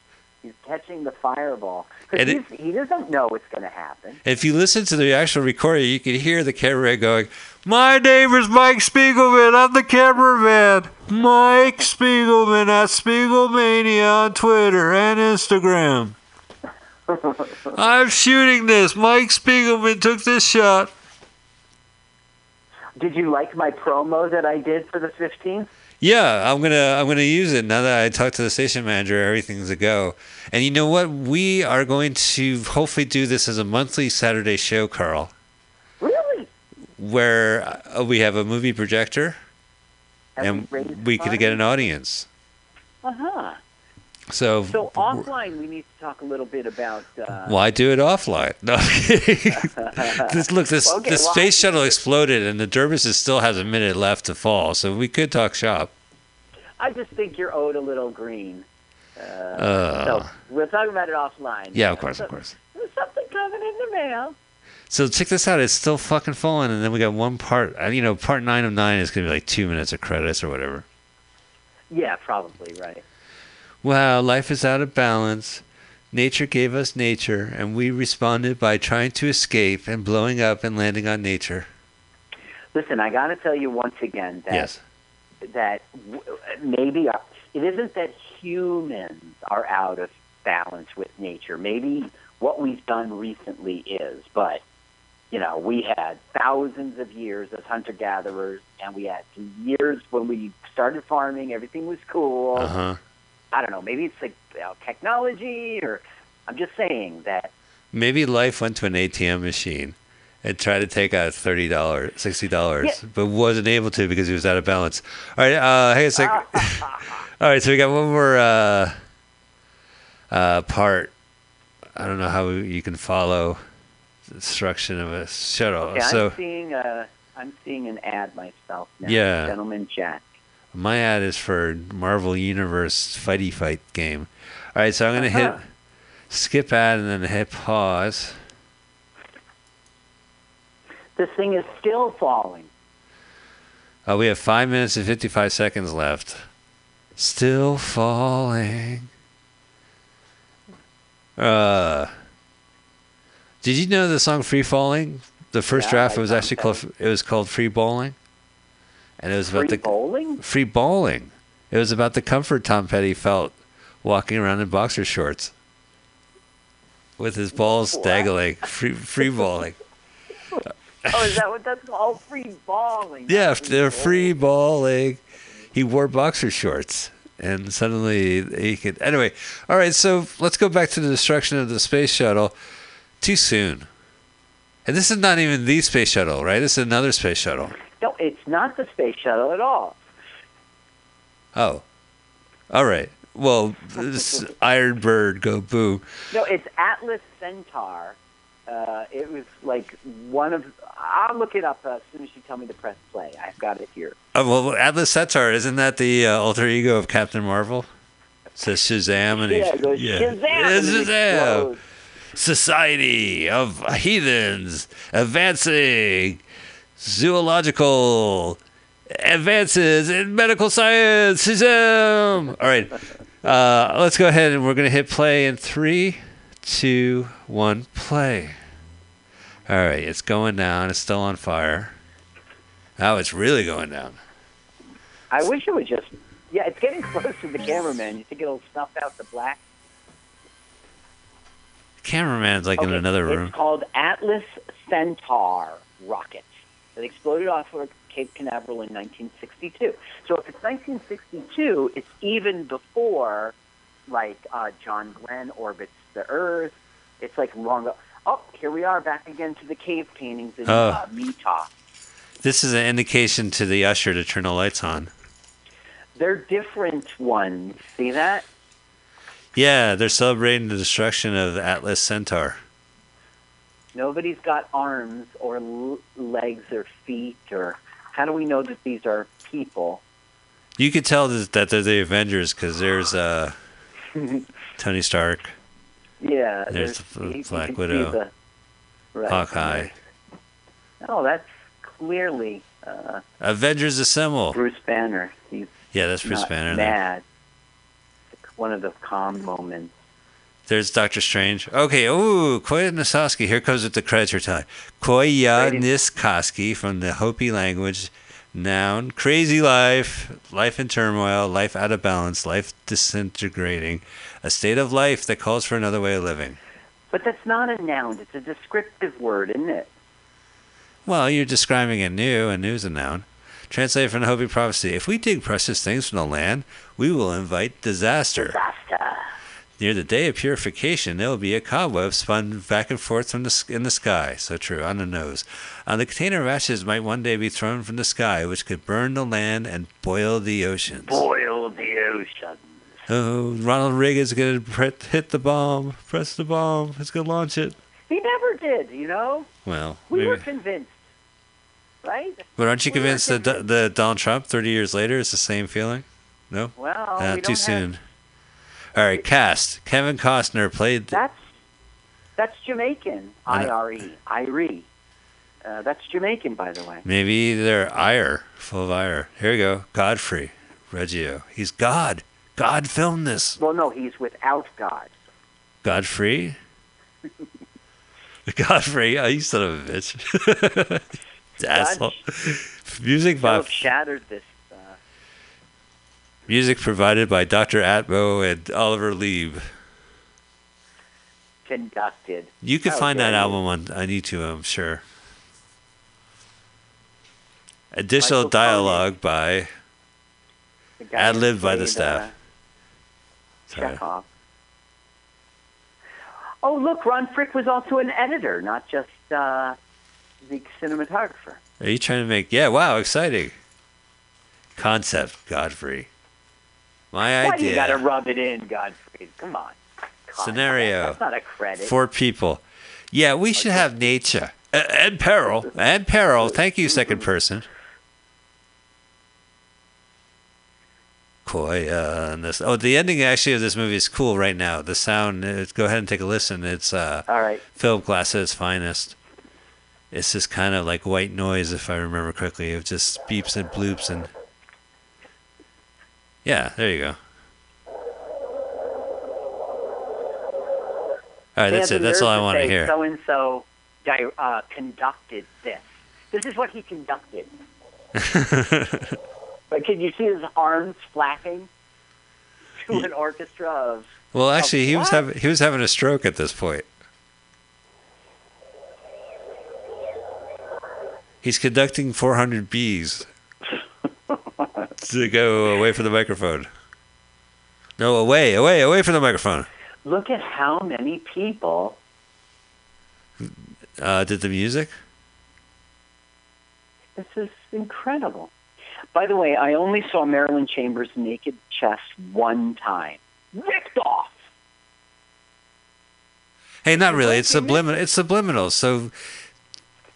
he's catching the fireball And because it- he doesn't know what's going to happen. If you listen to the actual recording, you can hear the cameraman going, My name is Mike Spiegelman. I'm the cameraman. Mike Spiegelman at Spiegelmania on Twitter and Instagram. I'm shooting this. Mike Spiegelman took this shot. Did you like my promo that I did for the 15th? Yeah, I'm gonna I'm gonna use it now that I talked to the station manager. Everything's a go. And you know what? We are going to hopefully do this as a monthly Saturday show, Carl, Really? where uh, we have a movie projector and we we could get an audience. Uh huh. So, So offline, we need to talk a little bit about. Uh, why do it offline? No, this, look, this Okay, the well, space shuttle exploded, and the Dermis still has a minute left to fall. So we could talk shop. I just think you're owed a little green. Uh, Uh, so we'll talk about it offline. yeah, of course, of course. There's something coming in the mail. So check this out. It's still fucking falling, and then we got one part. uh, You know, part nine of nine is gonna be like two minutes of credits or whatever. Yeah, probably right. Wow, life is out of balance. Nature gave us nature, and we responded by trying to escape and blowing up and landing on nature. Listen, I got to tell you once again that Yes. that w- maybe our, it isn't that humans are out of balance with nature. Maybe what we've done recently is, but you know, we had thousands of years as hunter gatherers, and we had years when we started farming. Everything was cool. Uh huh. I don't know. Maybe it's like you know, technology, or I'm just saying that. Maybe life went to an ATM machine, and tried to take out thirty dollars, sixty dollars, Yeah. but wasn't able to because he was out of balance. All right, uh, hang on a sec. All right, so we got one more uh, uh, part. I don't know how you can follow the instruction of a shuttle. Okay, so I'm seeing a, I'm seeing an ad myself now. Yeah. Gentleman Jack. My ad is for Marvel Universe Fighty Fight game. All right, so I'm gonna Uh-huh. hit skip ad and then hit pause. This thing is still falling. Uh, we have five minutes and 55 seconds left. Still falling. Uh, did you know the song "Free Falling"? The first Yeah, draft I was actually called it was called "Free Bowling," and it was about Free the bowling? free bowling. It was about the comfort Tom Petty felt walking around in boxer shorts with his balls What? dangling. Free free bowling. Oh, is that what that's called? Free balling. Yeah, they're free bowling. balling. He wore boxer shorts, and suddenly he could. Anyway, all right. So let's go back to the destruction of the space shuttle. Too soon. And this is not even the space shuttle, right? This is another space shuttle. No, it's not the space shuttle at all. Oh, all right. Well, this Iron Bird, go boo. No, it's Atlas Centaur. Uh, it was like one of. I'll look it up uh, as soon as you tell me to press play. I've got it here. Oh, well, Atlas Centaur isn't that the uh, alter ego of Captain Marvel? Says Shazam, and he, yeah, it goes Shazam. It's and Shazam. Society of Heathens Advancing Zoological Advances in Medical Science. All right, uh, let's go ahead and we're going to hit play in three, two, one, play. All right, it's going down. It's still on fire. Now it's really going down. I wish it would just. Yeah, it's getting close to the cameraman. You think it'll snuff out the black? Cameraman's like in another room. It's called Atlas Centaur rocket. It exploded off of Cape Canaveral in 1962. So if it's 1962, it's even before, like uh, John Glenn orbits the Earth. It's like long. Oh, here we are back again to the cave paintings in Oh. uh, Utah. This is an indication to the usher to turn the lights on. They're different ones. See that? Yeah, they're celebrating the destruction of Atlas Centaur. Nobody's got arms or l- legs or feet or. How do we know that these are people? You could tell that they're the Avengers because there's uh, Tony Stark, Yeah, There's the you- you Black Widow. the- right, Hawkeye. Oh, that's clearly uh, Avengers Assemble. Bruce Banner. He's Yeah, that's Bruce Banner. mad. One of the calm moments. There's Doctor Strange. Okay, ooh, Koyaanisqatsi. Here comes with the credits time. Koyaanisqatsi from the Hopi language. Noun, crazy life, life in turmoil, life out of balance, life disintegrating, a state of life that calls for another way of living. But that's not a noun. It's a descriptive word, isn't it? Well, you're describing a new, and new's a noun. Translated from the Hopi prophecy. If we dig precious things from the land, we will invite disaster. Disaster. Near the day of purification, there will be a cobweb spun back and forth from the, in the sky. So true, on the nose. On the container of ashes might one day be thrown from the sky, which could burn the land and boil the oceans. Boil the ocean. Oh, Ronald Reagan's going to hit the bomb. Press the bomb. It's going to launch it. He never did, you know? Well, We maybe. were convinced, right? But aren't you we convinced that, convinced. that Donald Trump, 30 years later, is the same feeling? No? Well, Uh, we too soon. Have, All right, cast. Kevin Costner played. that's that's Jamaican. I R E. I know. R E. Irie. Uh, that's Jamaican, by the way. Maybe they're ire, full of ire. Here we go. Godfrey Reggio. He's God. God filmed this. Well, no, he's without God. Godfrey? Godfrey, oh, you son of a bitch. Asshole. Music by Philip shattered this. Music provided by Dr. Atmo and Oliver Lieb. conducted. You can find that album on, on YouTube, I'm sure. Additional Michael dialogue by ad lib by the staff. Uh, Chekhov. Oh, look, Ron Fricke was also an editor, not just uh, the cinematographer. Are you trying to make? Yeah. Wow. Exciting. Concept, Godfrey. My Why do you got to rub it in, Godfrey? Come on. God, Scenario. That's not a credit. Four people. Yeah, we should have nature and peril and peril. Thank you, second person. Coy, uh, and this. Oh, the ending actually of this movie is cool right now. The sound. uh, go ahead and take a listen. It's uh, All right. Philip Glass at its finest. It's just kind of like white noise, if I remember correctly. It just beeps and bloops and. Yeah, there you go. All right, They that's it. That's all I want to hear. So and so uh, conducted this. This is what he conducted. But can you see his arms flapping to an orchestra of? well, actually, he was having he was having a stroke at this point. He's conducting 400 bees to go away from the microphone. No, away, away, away from the microphone. Look at how many people. Uh, did the music? This is incredible. By the way, I only saw Marilyn Chambers' naked chest one time. Ripped off. Hey, not really. It's What do you mean? subliminal. It's subliminal. So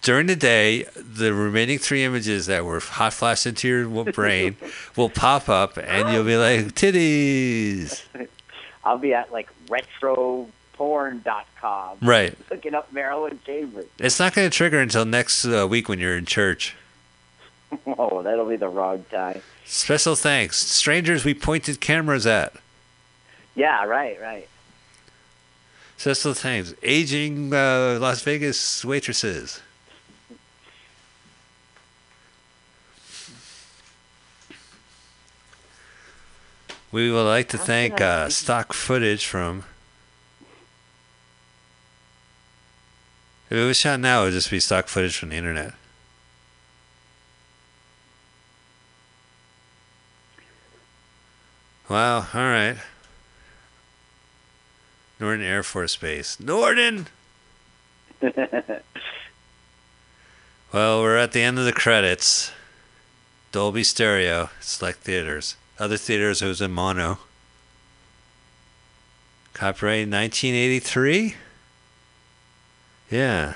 during the day, the remaining three images that were hot flashed into your brain will pop up, and you'll be like, "Titties!" I'll be at like retroporn.com Right. looking up Marilyn Chambers. It's not going to trigger until next uh, week when you're in church. Oh, that'll be the wrong time. Special thanks, strangers we pointed cameras at. Yeah, right, right. Special thanks, aging uh, Las Vegas waitresses. We would like to thank uh, stock footage from. If it was shot now, it would just be stock footage from the internet. Wow, all right. Norton Air Force Base. Norton! Well, we're at the end of the credits. Dolby Stereo, select theaters. Other theaters, it was in mono. Copyright 1983? Yeah.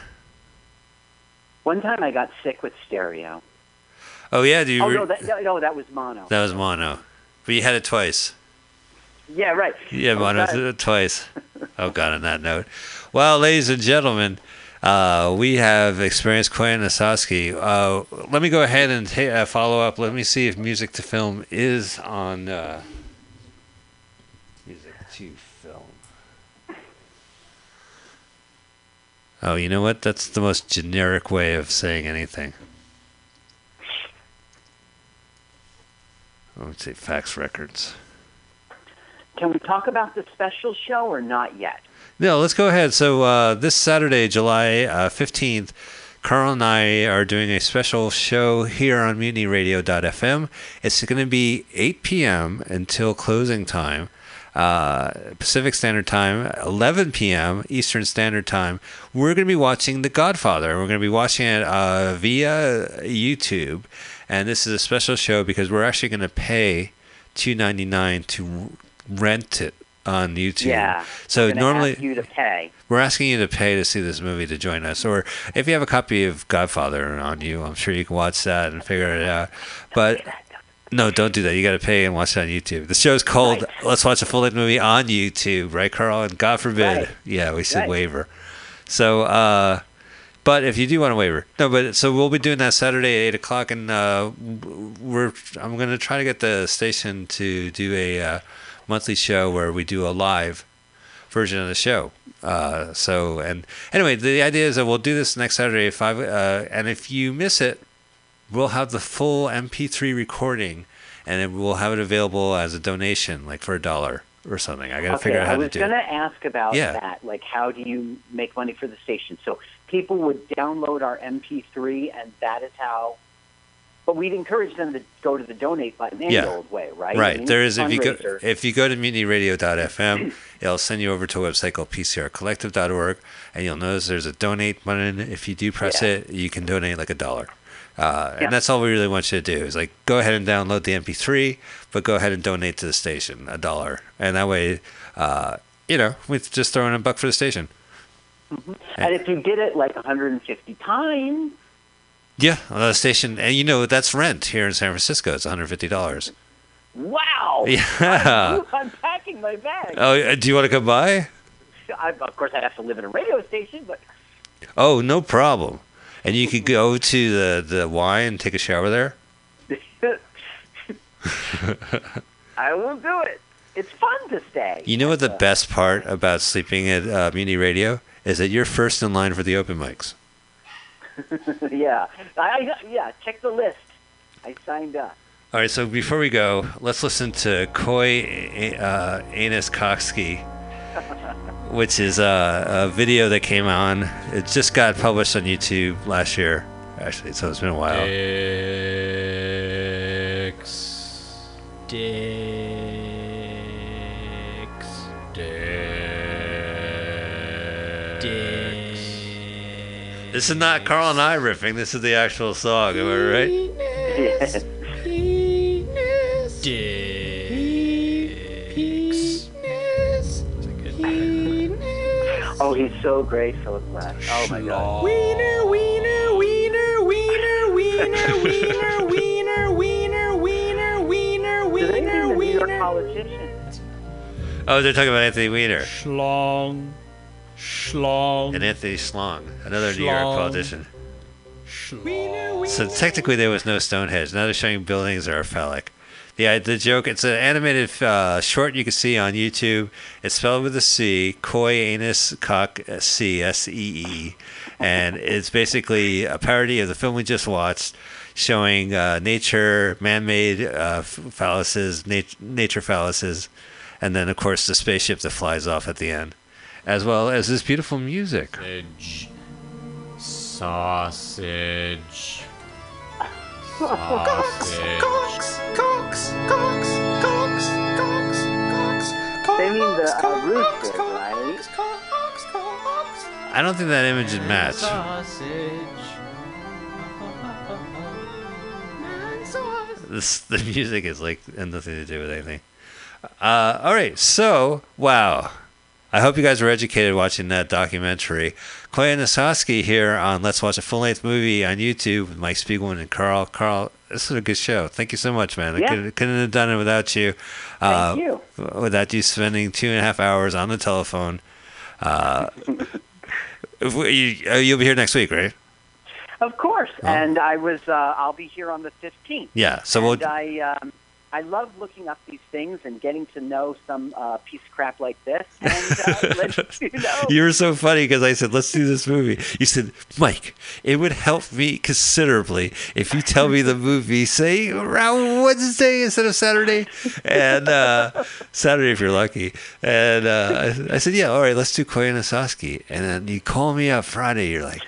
One time I got sick with stereo. Oh, yeah, do you Oh re- no, that no, that was mono. that was mono. But you had it twice. Yeah, right. Yeah, Oh, mono God. twice. Oh, God, on that note. Well, ladies and gentlemen, uh, we have experienced Koyaanisqatsi. Uh, let me go ahead and ta- uh, follow up. Let me see if Music to Film is on. Uh, music to Film. Oh, you know what? That's the most generic way of saying anything. I would say fax records. Can we talk about the special show or not yet? No, let's go ahead. So uh, this Saturday, July uh, fifteenth, Carl and I are doing a special show here on MutinyRadio.fm. It's going to be 8 p.m. until closing time. Uh, Pacific Standard Time, 11 p.m. Eastern Standard Time. We're going to be watching The Godfather. We're going to be watching it uh, via YouTube, and this is a special show because we're actually going to pay 2.99 to rent it on YouTube. Yeah. So normally ask you to pay. we're asking you to pay to see this movie to join us, or if you have a copy of Godfather on you, I'm sure you can watch that and figure it out. But no, don't do that. You got to pay and watch it on YouTube. The show's called Right. "Let's Watch a Full Length Movie" on YouTube, right, Carl? And God forbid, Right. yeah, we said Right. waiver. So, uh, but if you do want a waiver, no, but so we'll be doing that Saturday at eight o'clock, and uh, we're I'm going to try to get the station to do a uh, monthly show where we do a live version of the show. Uh, so and anyway, the idea is that we'll do this next Saturday at five. Uh, and if you miss it, we'll have the full MP3 recording, and we'll have it available as a donation, like for a dollar or something. I got to Okay, figure out how to do I was going to ask about Yeah. that. Like, how do you make money for the station? So people would download our MP3, and that is how. But we'd encourage them to go to the donate button any Yeah. old way, right? I Right. mean, There is if you go if you go to mutinyradio.fm, it'll send you over to a website called pcrcollective.org, and you'll notice there's a donate button. If you do press Yeah. it, you can donate like a dollar. Uh, Yeah. And that's all we really want you to do is like go ahead and download the MP3, but go ahead and donate to the station a dollar, and that way, uh, you know, we're just throwing a buck for the station. and if you did it like 150 times, Yeah, on the station, and you know that's rent here in San Francisco. It's 150 dollars. wow! Yeah. I'm packing my bag. Oh, uh, do you want to come by? I, of course, I'd have to live in a radio station, but Oh, no problem. And you could go to the the Y and take a shower there. I will do it. It's fun to stay. You know what the Uh, best part about sleeping at uh, Mutiny Radio is that you're first in line for the open mics. yeah, I, yeah. Check the list. I signed up. All right, so before we go, let's listen to Koi uh, Anus Koksky, which is uh, a video that came on. It just got published on YouTube last year, actually, so it's been a while. Dicks. Dicks. This is not Carl and I riffing. This is the actual song. Am I right? Dicks. Oh, he's so great, Philip Glass. Oh my God. Wiener, wiener, wiener, wiener, wiener, wiener, wiener, wiener, wiener, wiener, Do wiener, mean the New York wiener. politicians? Oh, they're talking about Anthony Weiner Schlong. Schlong. and Anthony Schlong, another New York politician. Schlong. So technically, there was no Stonehenge. Now they're showing buildings that are phallic. The uh, the joke. It's an animated uh, short you can see on YouTube. It's spelled with a C. Koi anus cock uh, C S E E, and it's basically a parody of the film we just watched, showing uh, nature, man-made uh, phalluses, nat- nature phalluses, and then of course the spaceship that flies off at the end, as well as this beautiful music. Sausage. Sausage. sausage. They mean the uh, rooster, right? I don't think that image would match. Sausage. this the music is like nothing to do with anything. Uh, all right, so wow, I hope you guys were educated watching that documentary. Koyaanisqatsi here on Let's Watch a Full Length Movie on YouTube with Mike Spiegelman and Carl. Carl, this is a good show. Thank you so much, man. I Yeah. couldn't, couldn't have done it without you. Uh, Thank you. Without you spending two and a half hours on the telephone. Uh, we, uh, you'll be here next week, right? Of course. Oh. And I was. Uh, I'll be here on the 15th. Yeah. So we'll. I, um, I love looking up these things and getting to know some uh, piece of crap like this. And uh, you know. You were so funny because I said, let's do this movie. You said, Mike, it would help me considerably if you tell me the movie, say, around Wednesday instead of Saturday. And uh, Saturday if you're lucky. And uh, I I said, yeah, all right, let's do Koyaanisqatsi. And then you call me up Friday. You're like,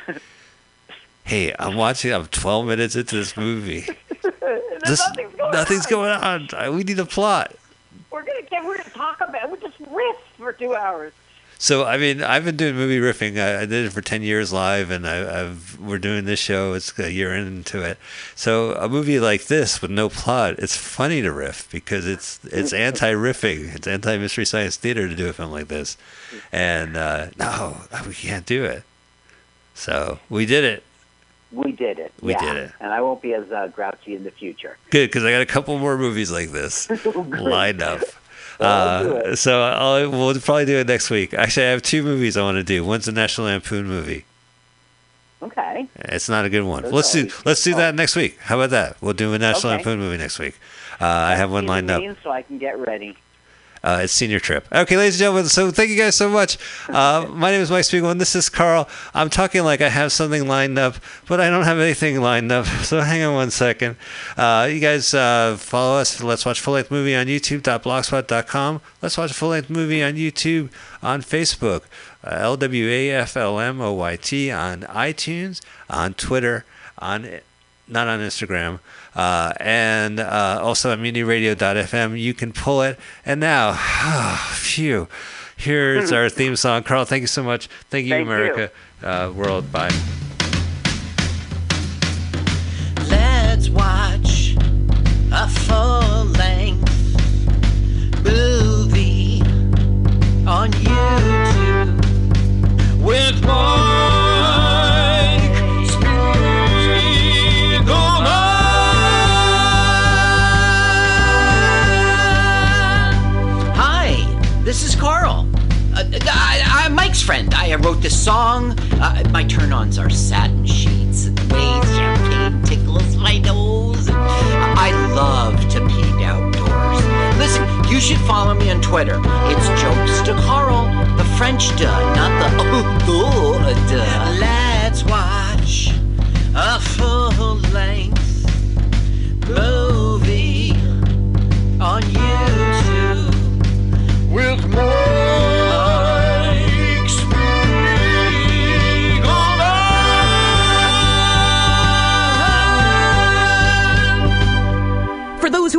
hey, I'm watching, I'm 12 minutes into this movie. There's This- nothing's going nothing's on. going on. We need a plot. We're gonna get. We're gonna talk about. We just riff for two hours. So I mean, I've been doing movie riffing. I, I did it for ten years live, and I, I've we're doing this show. It's a year into it. So a movie like this with no plot, it's funny to riff because it's it's anti-riffing. It's anti-mystery science theater to do a film like this, and uh, no, we can't do it. So we did it. We did it. We yeah. did it. And I won't be as uh, grouchy in the future. Good because I got a couple more movies like this lined up. Uh, so I'll, we'll probably do it next week. Actually, I have two movies I want to do. One's a National Lampoon movie. Okay. It's not a good one. Let's do let's do that next week. How about that? We'll do a National Okay. Lampoon movie next week. Uh, I have one lined up. So I can get ready. Uh, it's senior trip. Okay, ladies and gentlemen. So thank you guys so much. Uh, my name is Mike Spiegel, and this is Carl. I'm talking like I have something lined up, but I don't have anything lined up. So hang on one second. Uh, you guys uh, follow us. Let's watch full length movie on YouTube.blogspot.com. Let's watch a full length movie on YouTube on Facebook. Uh, L W A F L M O Y T on iTunes, on Twitter, on not on Instagram, uh, and uh, also at mutinyradio.fm. You can pull it. And now, phew, here's our theme song. Carl, thank you so much. Thank you, Thank you. America, Uh, world. Bye. Song. Uh, my turn ons are satin sheets and the way champagne tickles my nose. I love to peek outdoors. Listen, you should follow me on Twitter. It's Jokes to Carl, the French duh, not the oh, duh. Let's watch a full length movie on YouTube with Mike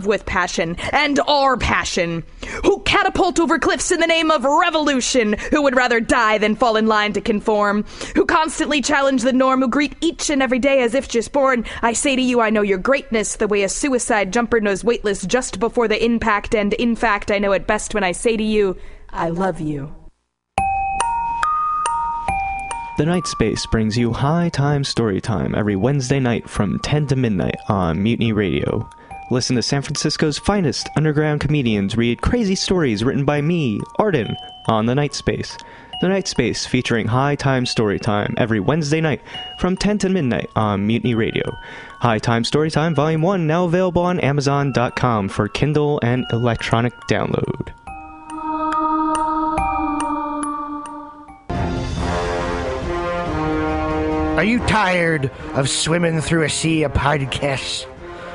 with passion and are passion, who catapult over cliffs in the name of revolution, who would rather die than fall in line to conform, who constantly challenge the norm, who greet each and every day as if just born. I say to you, I know your greatness, the way a suicide jumper knows weightless just before the impact, and in fact, I know it best when I say to you, I love you. The Night Space brings you High Time Story Time every Wednesday night from 10 to midnight on Mutiny Radio. Listen to San Francisco's finest underground comedians read crazy stories written by me, Arden, on The Night Space. The Night Space featuring High Time Story Time every Wednesday night from 10 to midnight on Mutiny Radio. High Time Story Time Volume 1 now available on Amazon.com for Kindle and electronic download. Are you tired of swimming through a sea of podcasts?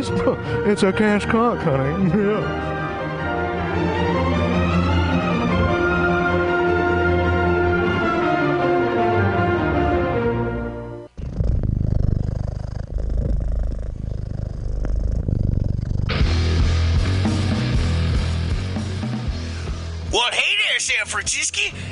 Brothers? It's a cash cock, honey. Yeah. Well, hey there, San Francisco.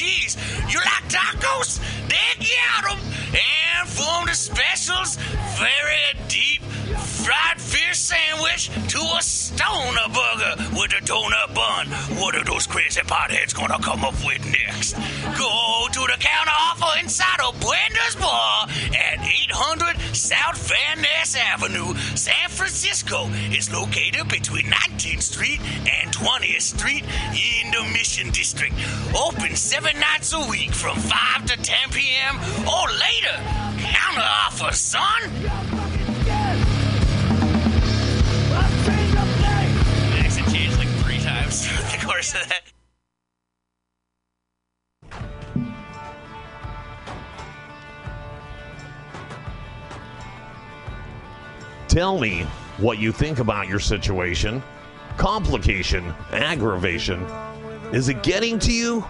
cheese. You like tacos? They got them. And from the specials, very deep fried fish sandwich to a stoner burger with a donut bun. What are those crazy potheads gonna come up with next? Go to the counter offer inside of Bender's Bar at 800 South Van Ness Avenue, San Francisco. It's located between 19th Street and 20th Street in the Mission District. Open seven nights a week from 5 to 10 p.m. or later. Counter offer, son. Changed like three times throughout the course of that. Tell me what you think about your situation. Complication, aggravation. Is it getting to you?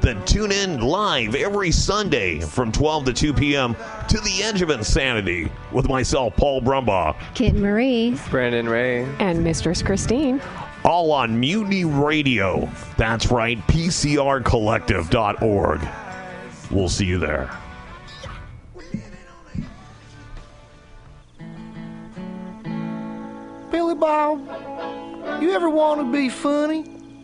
Then tune in live every Sunday from 12 to 2 p.m. to The Edge of Insanity with myself, Paul Brumbaugh. Kit Marie. Brandon Ray. And Mistress Christine. All on Mutiny Radio. That's right, PCRcollective.org. We'll see you there. Billy Bob, you ever want to be funny?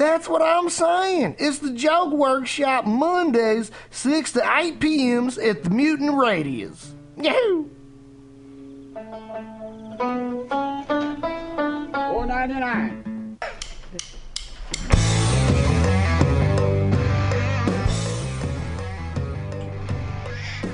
That's what I'm saying. It's the Joke Workshop Mondays, 6 to 8 p.m.s at the Mutant Radius. Yahoo! 499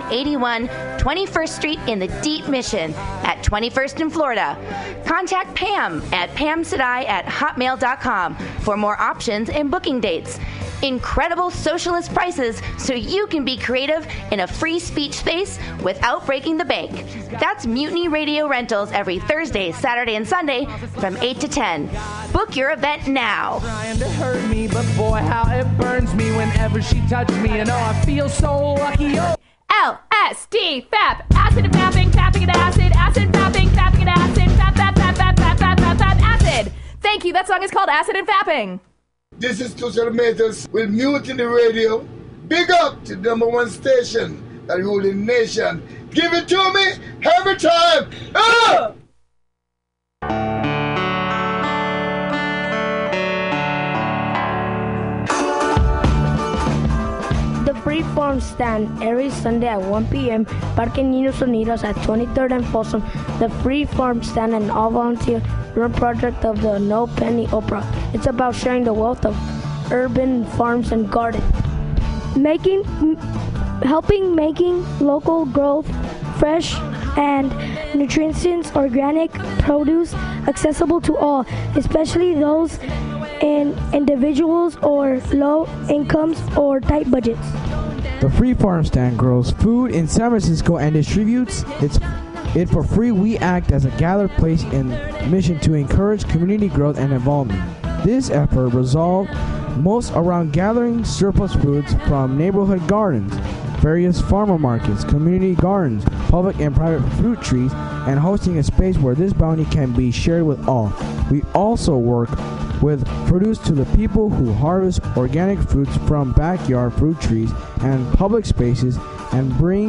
2781 21st Street in the Deep Mission at 21st in Florida. Contact Pam at pamsadai at hotmail.com for more options and booking dates. Incredible socialist prices so you can be creative in a free speech space without breaking the bank. That's Mutiny Radio Rentals every Thursday, Saturday, and Sunday from 8 to 10. Book your event now. Trying to hurt me, but boy, how it burns me whenever she touches me, and oh, I feel so lucky. Oh. LSD, FAP, acid and fapping, fapping and acid, acid, fapping, fapping and acid, fap, fap, fap, fap, fap, fap, fap, fap, acid. Thank you. That song is called Acid and Fapping. This is Tushar Matters with Mutiny Radio. Big up to number one station the ruling nation. Give it to me every time. Ah! Free farm stand every Sunday at 1 p.m. Parque Niños Unidos at 23rd and Folsom. The free farm stand and all volunteer run project of the No Penny Opera. It's about sharing the wealth of urban farms and gardens. making helping making local growth fresh and nutritious organic produce accessible to all especially those in individuals or low incomes or tight budgets The Free Farm Stand grows food in San Francisco and distributes its it for free. We act as a gathered place in mission to encourage community growth and involvement. This effort resolved most around gathering surplus foods from neighborhood gardens, various farmer markets, community gardens, public and private fruit trees, and hosting a space where this bounty can be shared with all. We also work with produce to the people who harvest organic fruits from backyard fruit trees and public spaces and bring